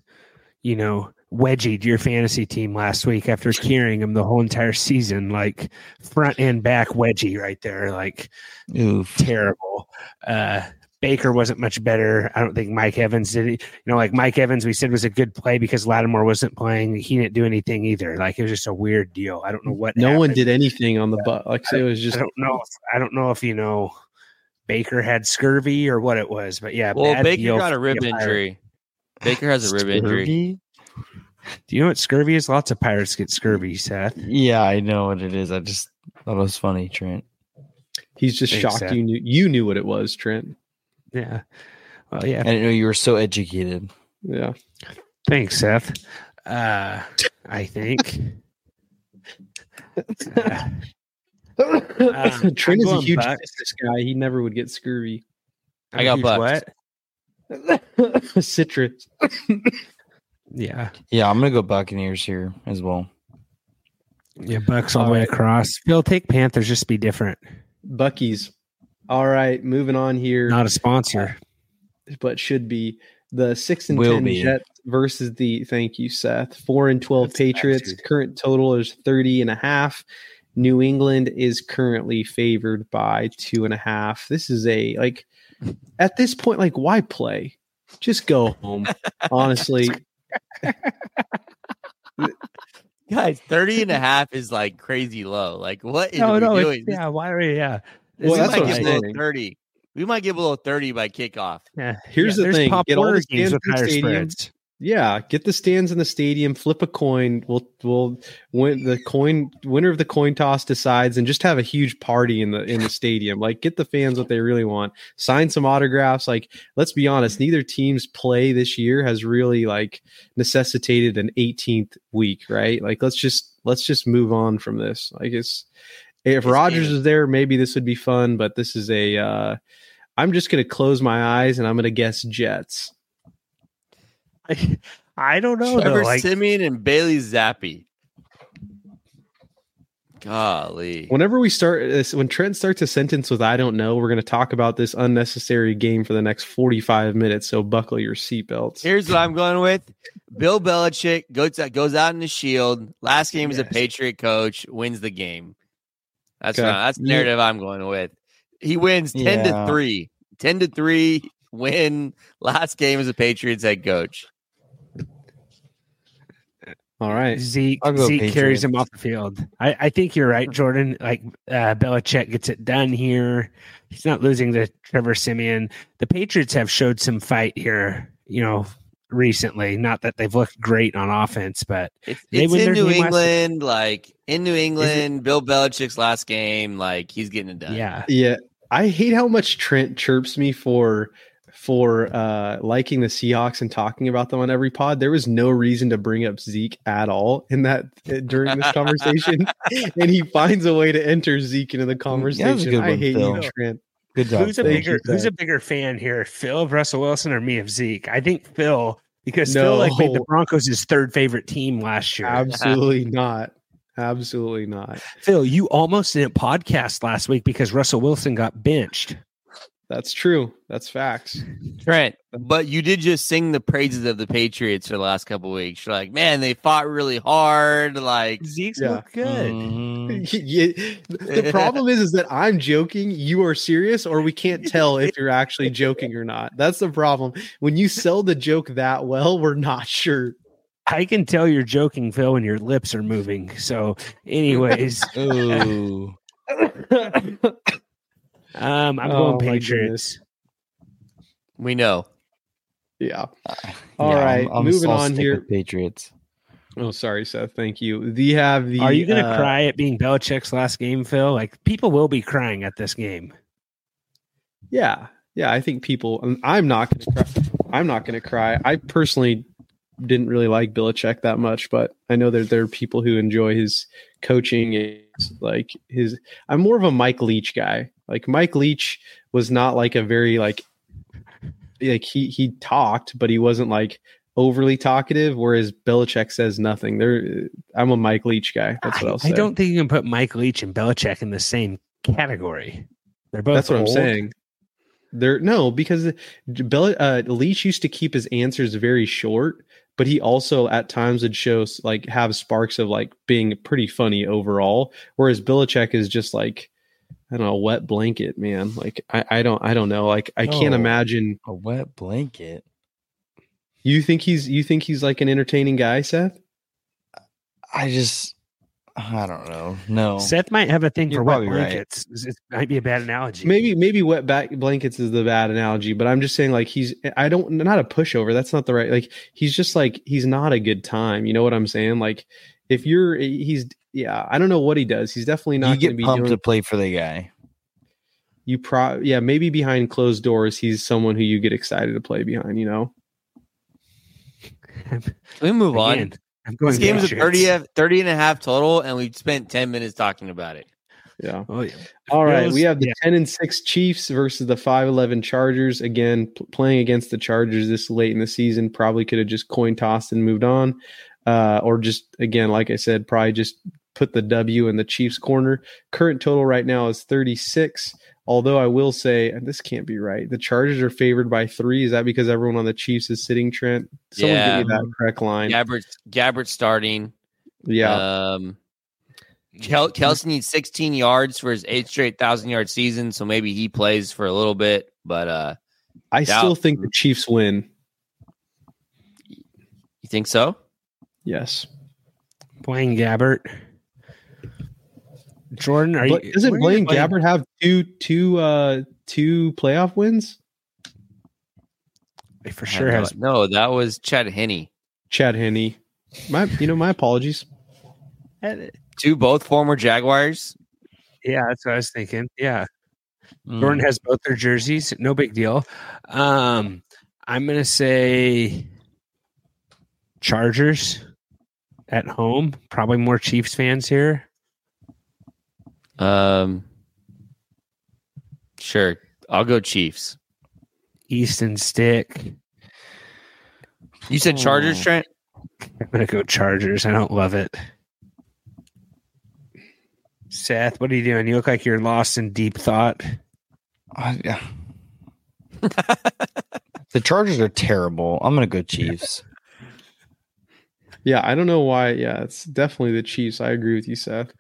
you know, wedgied your fantasy team last week after carrying him the whole entire season, like front and back wedgie right there, like Oof. terrible. Uh, Baker wasn't much better. I don't think Mike Evans did it. You know, like Mike Evans, we said was a good play because Lattimore wasn't playing. He didn't do anything either. Like it was just a weird deal. I don't know what. No one did anything on the butt. Like it was just. I just don't know. If, I don't know if you know Baker had scurvy or what it was, but yeah. Well, Baker deal got a rib the Pirates. injury. Baker has a rib injury. Do you know what scurvy is? Lots of pirates get scurvy, Seth. Yeah, I know what it is. I just thought it was funny, Trent. he's just Thanks, shocked Seth. you knew you knew what it was, Trent. Yeah. Well, yeah. I didn't know you were so educated. Yeah. Thanks, Seth. Uh, I think. <laughs> Uh, Um, <laughs> Trent is a huge Bucks. business guy. He never would get scurvy. I got huge Bucks. What? <laughs> Citrus. Yeah. Yeah, I'm gonna go Buccaneers here as well. Yeah. Bucks all the way right. across. Phil, take Panthers. Just be different. Bucky's. All right, moving on here. Not a sponsor. but should be the six and Will ten be. Jets versus the thank you, Seth. Four and twelve That's Patriots. attitude. Current total is 30 and a half. New England is currently favored by two and a half. This is a like at this point, like, why play? Just go home. <laughs> Honestly. <laughs> Guys, 30 and a half is like crazy low. Like, what is No, we no. doing? Yeah. Why are we? Yeah. Well, we that's might what give a little saying. 30. We might give a little 30 by kickoff. Yeah. Here's yeah, the thing. Pop Get all the games with higher stadium. spreads. Yeah, get the stands in the stadium, flip a coin. We'll we'll win the coin winner of the coin toss decides and just have a huge party in the in the stadium. Like get the fans what they really want. Sign some autographs. Like let's be honest, neither team's play this year has really like necessitated an 18th week, right? Like let's just let's just move on from this. Like it's if Rodgers is there, maybe this would be fun, but this is a uh I'm just gonna close my eyes and I'm gonna guess Jets. I don't know. Trevor Though. Like, Siemian and Bailey Zappe. Golly. Whenever we start this, when Trent starts a sentence with "I don't know," we're going to talk about this unnecessary game for the next forty-five minutes. So buckle your seatbelts. Here's what I'm going with. Bill Belichick goes goes out in the shield. Last game as a Patriot coach wins the game. That's Okay. right. That's the narrative I'm going with. He wins 10 Yeah. to 3. 10 to 3 win last game as a Patriots head coach. All right. Zeke I'll go Zeke carries him off the field. I, I think you're right, Jordan. Like uh, Belichick gets it done here. He's not losing to Trevor Siemian. The Patriots have showed some fight here, you know, recently. Not that they've looked great on offense, but It's, They it's win in their New game last- England, like in New England. Bill Belichick's last game, like he's getting it done. yeah, Yeah. I hate how much Trent chirps me for for uh liking the Seahawks and talking about them on every pod. There was no reason to bring up Zeke at all in that uh, during this conversation. <laughs> and he finds a way to enter Zeke into the conversation. good I hate Phil. you, Trent. Good job. who's a Thank bigger you, who's a bigger fan here, Phil of Russell Wilson or me of Zeke? I think Phil because No. Phil like made the Broncos his third favorite team last year. Absolutely <laughs> not. Absolutely not. Phil, you almost didn't podcast last week because Russell Wilson got benched. That's true. That's facts. Trent, but you did just sing the praises of the Patriots for the last couple weeks. You're like, man, they fought really hard. Like, Zeke's Yeah. look good. Mhm. <laughs> Yeah, the problem is is that I'm joking, you are serious, or we can't tell if you're actually joking or not. That's the problem. When you sell the joke that well, we're not sure. I can tell you're joking, Phil, when your lips are moving. So, anyways, <laughs> Ooh. <laughs> um, I'm Oh, going Patriots. we know. Yeah. Yeah, All right, moving I'll on stick here. Patriots. Oh, sorry, Seth. Thank you. We have the. Are you going to uh, cry at being Belichick's last game, Phil? Like people will be crying at this game. Yeah, yeah. I think people. I'm not going to cry. I'm not going to cry. I personally didn't really like Belichick that much, but I know that there are people who enjoy his coaching. and Like his, I'm more of a Mike Leach guy. Like Mike Leach was not like a very like, like he he talked, but he wasn't like overly talkative. Whereas Belichick says nothing. There, I'm a Mike Leach guy. That's what I, I'll say. I don't think you can put Mike Leach and Belichick in the same category. They're both. That's what I'm old. saying. There, no, because Bel- uh, Leach used to keep his answers very short, but he also at times would show like have sparks of like being pretty funny overall. Whereas Belichick is just like I don't know, a wet blanket, man. Like I, I don't, I don't know. Like I can't Oh. imagine. A wet blanket. You think he's, you think he's like an entertaining guy, Seth? I just, I don't know. No. Seth might have a thing You're for wet probably right. blankets. It might be a bad analogy. Maybe, maybe wet back blankets is the bad analogy, but I'm just saying like he's, I don't, not a pushover. That's not the right. Like he's just like he's not a good time. You know what I'm saying? Like if you're, eh, he's, yeah. I don't know what he does. He's definitely not going to get be pumped doing. to play for the guy. you pro, yeah. Maybe behind closed doors, he's someone who you get excited to play behind. You know. <laughs> Can we move on? Again, I'm going. This game is a 30, 30 and a half total, and we spent 10 minutes talking about it. Yeah. Oh, yeah. All right, Bills- we have the yeah. 10 and 6 Chiefs versus the 5-11 Chargers. Again, p- playing against the Chargers this late in the season, probably could have just coin tossed and moved on. Uh, or just again, like I said, probably just put the W in the Chiefs corner. Current total right now is 36. Although I will say, and this can't be right. The Chargers are favored by three. Is that because everyone on the Chiefs is sitting, Trent? Someone Yeah. give me that correct line. Gabbert, Gabbert starting. Yeah. Um, Kel- Kelce needs 16 yards for his eighth straight thousand yard season, so maybe he plays for a little bit. But uh, I yeah. still think the Chiefs win. you think so? Yes. Blaine Gabbert. Jordan, are But you? doesn't where are you Blaine playing? Gabbert have two two uh two playoff wins? for sure has? no, no, that was Chad Henne. Chad Henne. My you know, my apologies. Two both former Jaguars. Yeah, that's what I was thinking. Yeah, Mm. Jordan has both their jerseys. No big deal. Um, I'm gonna say Chargers at home. Probably more Chiefs fans here. Um, sure, I'll go Chiefs. Easton Stick. You said Chargers. Trent. I'm gonna go Chargers. I don't love it. Seth, what are you doing? You look like you're lost in deep thought. I- yeah. <laughs> the Chargers are terrible. I'm gonna go Chiefs. Yeah, I don't know why. Yeah, it's definitely the Chiefs. I agree with you, Seth.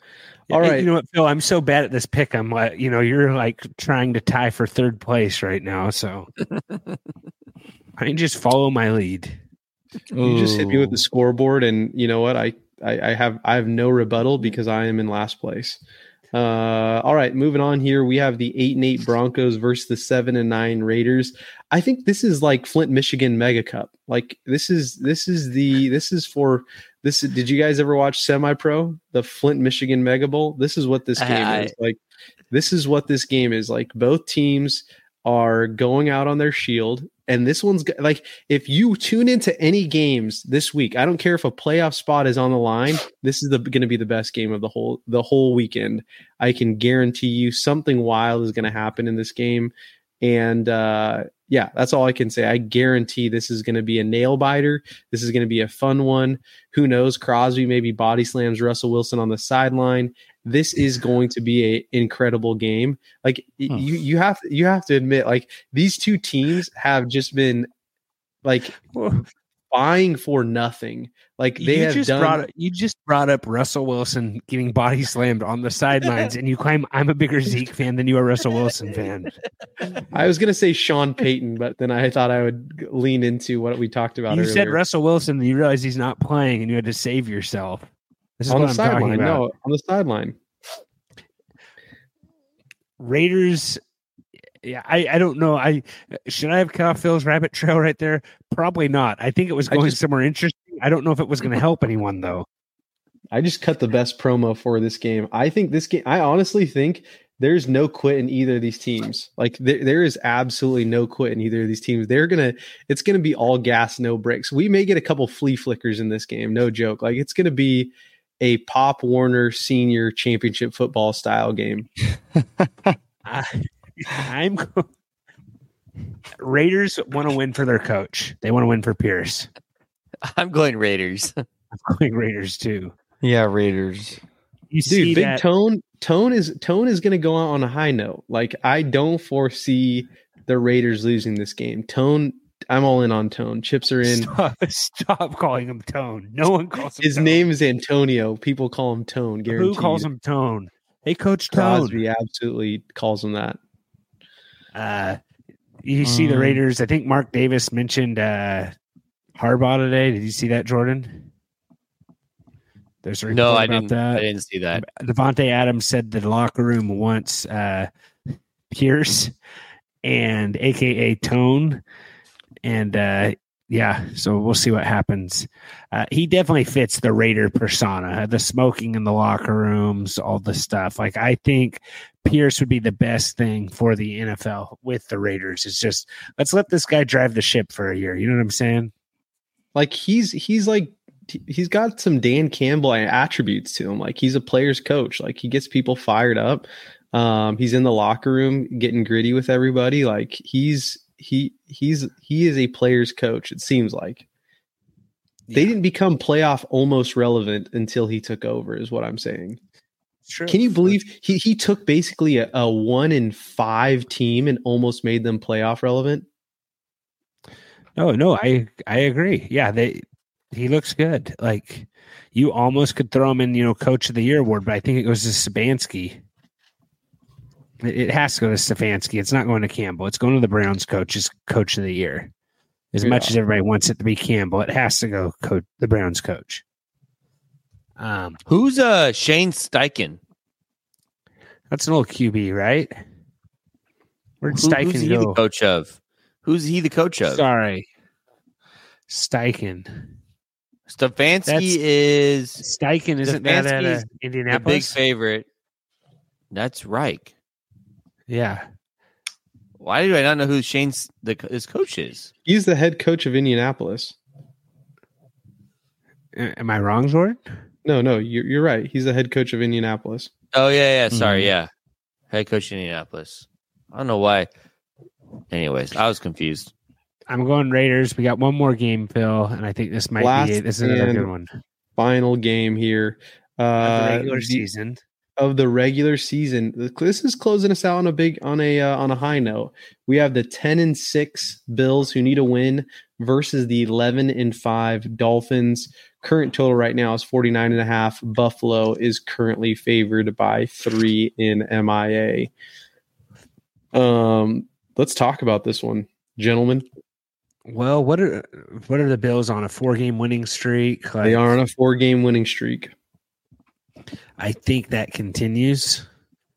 All Hey, right. You know what, Phil? I'm so bad at this pick. I'm like, you know, you're like trying to tie for third place right now. So <laughs> I can just follow my lead. You just hit me with the scoreboard, and you know what? I, I I have I have no rebuttal because I am in last place. Uh, all right, moving on here. We have the eight and eight Broncos versus the seven and nine Raiders. I think this is like Flint, Michigan Mega Cup. Like this is this is the this is for this. Did you guys ever watch Semi Pro, the Flint, Michigan Mega Bowl? This is what this game I- is like. This is what this game is like. Both teams are going out on their shield, and this one's like if you tune into any games this week, I don't care if a playoff spot is on the line. This is going to be the best game of the whole the whole weekend. I can guarantee you something wild is going to happen in this game, and uh, yeah, that's all I can say. I guarantee this is going to be a nail biter. This is going to be a fun one. Who knows? Crosby maybe body slams Russell Wilson on the sideline. This is going to be a incredible game. Like y- Hmm. you, you have you have to admit, like these two teams have just been like vying for nothing. Like they you have just done. brought you just brought up Russell Wilson getting body slammed on the sidelines, and you claim I'm a bigger Zeke fan than you are Russell Wilson fan. I was gonna say Sean Payton, but then I thought I would lean into what we talked about. You earlier. said Russell Wilson, and you realize he's not playing, and you had to save yourself. This is on what the I'm talking sideline. about. No, on the sideline. Raiders. Yeah, I, I don't know. I should I have cut off Phil's rabbit trail right there? Probably not. I think it was going just- somewhere interesting. I don't know if it was going <laughs> to help anyone though. I just cut the best promo for this game. I think this game. I honestly think there's no quit in either of these teams. Like there, there is absolutely no quit in either of these teams. They're gonna. It's gonna be all gas, no breaks. We may get a couple flea flickers in this game. No joke. Like it's gonna be a Pop Warner Senior Championship football style game. I, <laughs> ah, I'm go- Raiders want to win for their coach. They want to win for Pierce. I'm going Raiders. <laughs> I'm going Raiders too. Yeah, Raiders. You see Dude, Big that? Tone. Tone is Tone is gonna go out on a high note. Like I don't foresee the Raiders losing this game. Tone. I'm all in on Tone. Chips are in. Stop, <laughs> stop calling him Tone. No one calls him His Tone. name is Antonio. People call him Tone. Who calls him Tone? Hey, Coach Tone. Crosby absolutely calls him that. Uh, you see the Um, Raiders. I think Mark Davis mentioned uh, Harbaugh today. Did you see that, Jordan? There's a report No, I about didn't. that. I didn't see that. Davante Adams said the locker room wants uh, Pierce and AKA Tone, and uh, yeah, so we'll see what happens. Uh, he definitely fits the Raider persona, the smoking in the locker rooms, all the stuff. Like I think Pierce would be the best thing for the NFL with the Raiders. It's just let's let this guy drive the ship for a year. You know what I'm saying? Like he's he's like he's got some Dan Campbell attributes to him. Like he's a player's coach. Like he gets people fired up. Um, he's in the locker room getting gritty with everybody. Like he's he he's he is a player's coach. It seems like they didn't become playoff almost relevant until he took over. Is what I'm saying. True. Can you believe he he took basically a, a one in five team and almost made them playoff relevant? No, no, I I agree. Yeah, they he looks good. Like you almost could throw him in, you know, coach of the year award, but I think it goes to Stefanski. It, it has to go to Stefanski. It's not going to Campbell. It's going to the Browns coach as coach of the year. As much as everybody wants it to be Campbell, it has to go coach the Browns coach. Um, Who's uh Shane Steichen? that's an old QB, right? Where'd Who- Steichen who's he go? the coach of? Who's he the coach of? Sorry, Steichen. Stefanski That's- is Steichen isn't that at uh, Stefanski's the big favorite. That's Reich. Yeah. Why do I not know who Shane's the his coach is? He's the head coach of Indianapolis. Am I wrong, Jordan? No, no, you're, you're right. He's the head coach of Indianapolis. Oh yeah, yeah. Sorry, Mhm. yeah. Head coach in Indianapolis. I don't know why. Anyways, I was confused. I'm going Raiders. We got one more game, Phil, and I think this might Last be it. This is another good one Final game here uh, the regular the- season. Of the regular season. This is closing us out on a big on a uh, on a high note. We have the 10 and 6 Bills who need a win versus the 11 and 5 Dolphins. Current total right now is 49 and a half. Buffalo is currently favored by 3 in MIA. Um let's talk about this one, gentlemen. Well, what are what are the Bills on a four game winning streak? They are on a four game winning streak. I think that continues.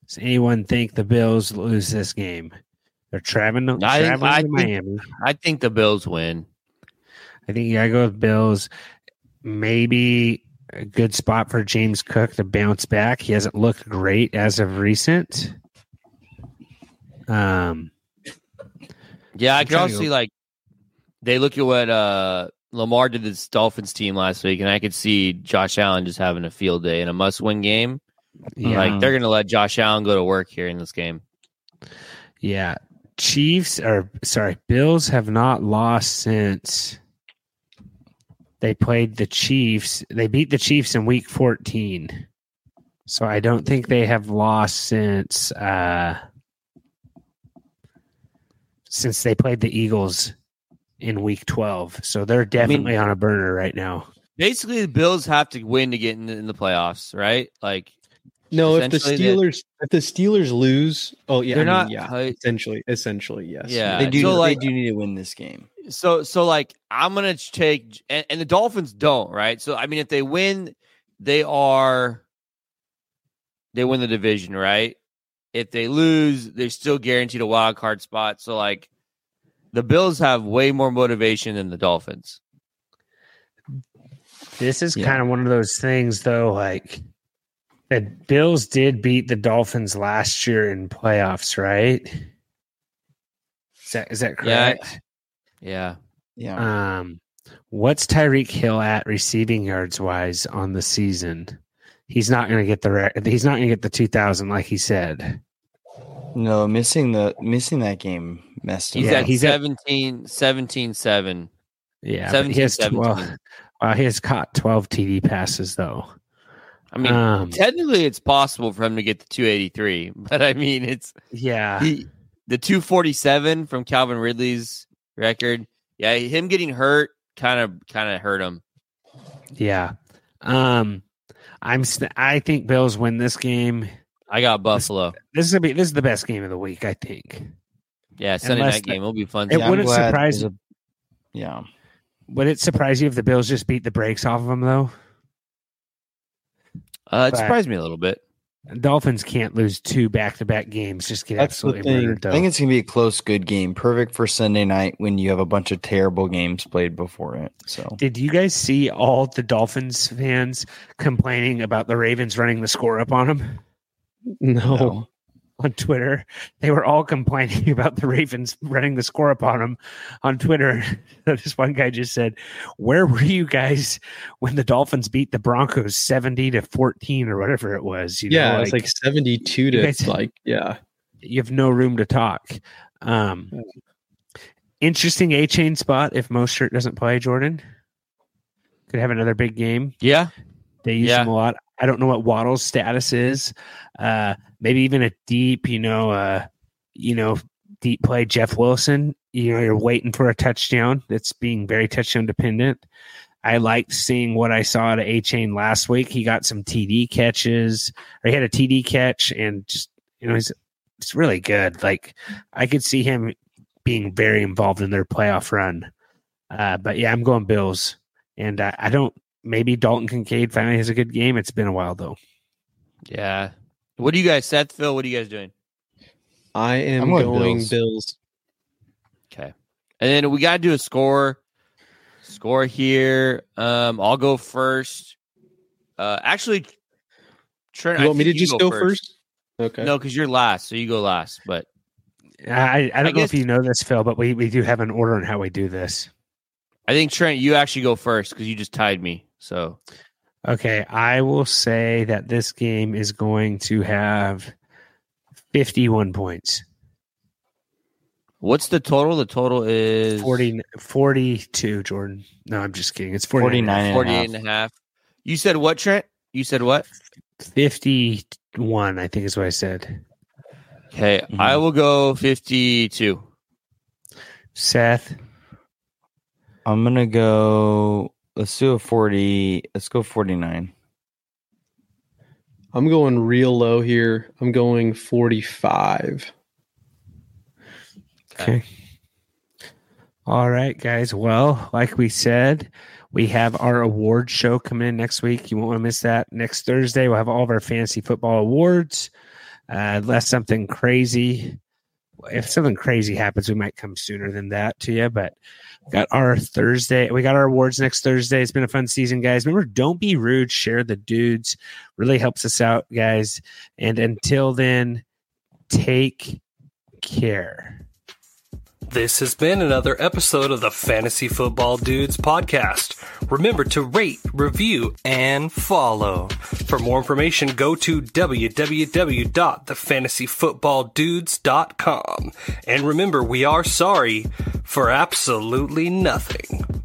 Does anyone think the Bills lose this game? They're traveling, I think- traveling I to think- Miami. I think the Bills win. I think you gotta go with Bills. Maybe a good spot for James Cook to bounce back. He hasn't looked great as of recent. Um, Yeah, I I'm can trying also see like they look at what uh Lamar did this Dolphins team last week, and I could see Josh Allen just having a field day in a must-win game. yeah, Like they're gonna let Josh Allen go to work here in this game. yeah. Chiefs or sorry, Bills have not lost since they played the Chiefs. They beat the Chiefs in Week 14. So I don't think they have lost since uh since they played the Eagles in Week 12. So they're definitely on a burner right now. Basically, the Bills have to win to get in the, in the playoffs, right? Like No, if the Essentially, they- Steelers if the Steelers lose, oh yeah, they're I mean, not. yeah, uh, essentially, essentially, yes. Yeah. They do. so, like- they do need to win this game. so so like I'm gonna take and, and the Dolphins don't right. So I mean, if they win, they are they win the division, right? If they lose, they're still guaranteed a wild card spot. So like the Bills have way more motivation than the Dolphins. This is Yeah. kind of one of those things, though. Like the Bills did beat the Dolphins last year in playoffs, right? Is that is that Yeah, correct? Yeah. Yeah. Um, what's Tyreek Hill at receiving yards wise on the season? He's not going to get the re- he's not going to get the two thousand like he said. No, missing the missing that game messed him He's Yeah, at up. he's at- 17, 17 7. Yeah, but he has 17, twelve. 17. Wow, he has caught twelve TD passes though. I mean, um, technically it's possible for him to get the 283, <laughs> but I mean, it's yeah, he, the 247 from Calvin Ridley's record. Yeah, him getting hurt kind of kind of hurt him. yeah. Um, I'm st- I think Bills win this game. I got Buffalo. This is gonna be this is the best game of the week, I think. Yeah, Sunday Unless night the- game will be fun. It too. I'm wouldn't surprise- there's a- yeah. Would it surprise you if the Bills just beat the brakes off of them though? Uh, it but- surprised me a little bit. Dolphins can't lose two back to back games. Just get That's the absolutely thing. murdered I think it's gonna be a close, good game. Perfect for Sunday night when you have a bunch of terrible games played before it. So Did you guys see all the Dolphins fans complaining about the Ravens running the score up on them No. No. on Twitter? They were all complaining <laughs> about the Ravens running the score up on them on Twitter. <laughs> this one guy just said, "Where were you guys when the Dolphins beat the Broncos seventy to fourteen or whatever it was?" You know, Yeah, it's like 72 to guys- like, yeah. you have no room to talk. Um, interesting A chain spot if Mostert doesn't play. Jordan could have another big game. Yeah, They use Yeah. him a lot. I don't know what Waddle's status is. Uh, maybe even a deep, you know, uh, you know, deep play Jeff Wilson. You know, you're waiting for a touchdown. That's being very touchdown dependent. I liked seeing what I saw at Achane last week. He got some TD catches, or he had a TD catch, and just you know, he's it's really good. Like I could see him being very involved in their playoff run. Uh, but yeah, I'm going Bills, and I, I don't. Maybe Dalton Kincaid finally has a good game. It's been a while though. yeah. What do you guys, Seth, Phil? What are you guys doing? I am I'm going going Bills. Bills. Okay, and then we got to do a score. Score here. Um, I'll go first. Uh, actually, Trent, You I want me to you just go first? Okay. No, because you're last, so you go last. But I, I don't know guess- if you know this, Phil, but we, we do have an order on how we do this. I think Trent, you actually go first because you just tied me. So Okay, I will say that this game is going to have 51 points. what's the total? The total is 40, 42, Jordan. No, I'm just kidding. It's 49. 49 and 48 and a half. You said what, Trent? You said what? 51, I think is what I said. Okay, Mhm. I will go 52. Seth, I'm gonna go. Let's do a forty. Let's go forty nine. I'm going real low here. I'm going 45. okay. All right, guys. Well, like we said, we have our award show coming in next week. You won't want to miss that. Next Thursday, we'll have all of our fantasy football awards. Uh, unless something crazy, if something crazy happens, we might come sooner than that to you. But got our Thursday, we got our awards next Thursday. It's been a fun season, guys. Remember, don't be rude. Share the dudes. Really helps us out, guys. And until then, take care. This has been another episode of the Fantasy Football Dudes podcast. Remember to rate, review, and follow. For more information, go to www.thefantasyfootballdudes.com. And remember, we are sorry for absolutely nothing.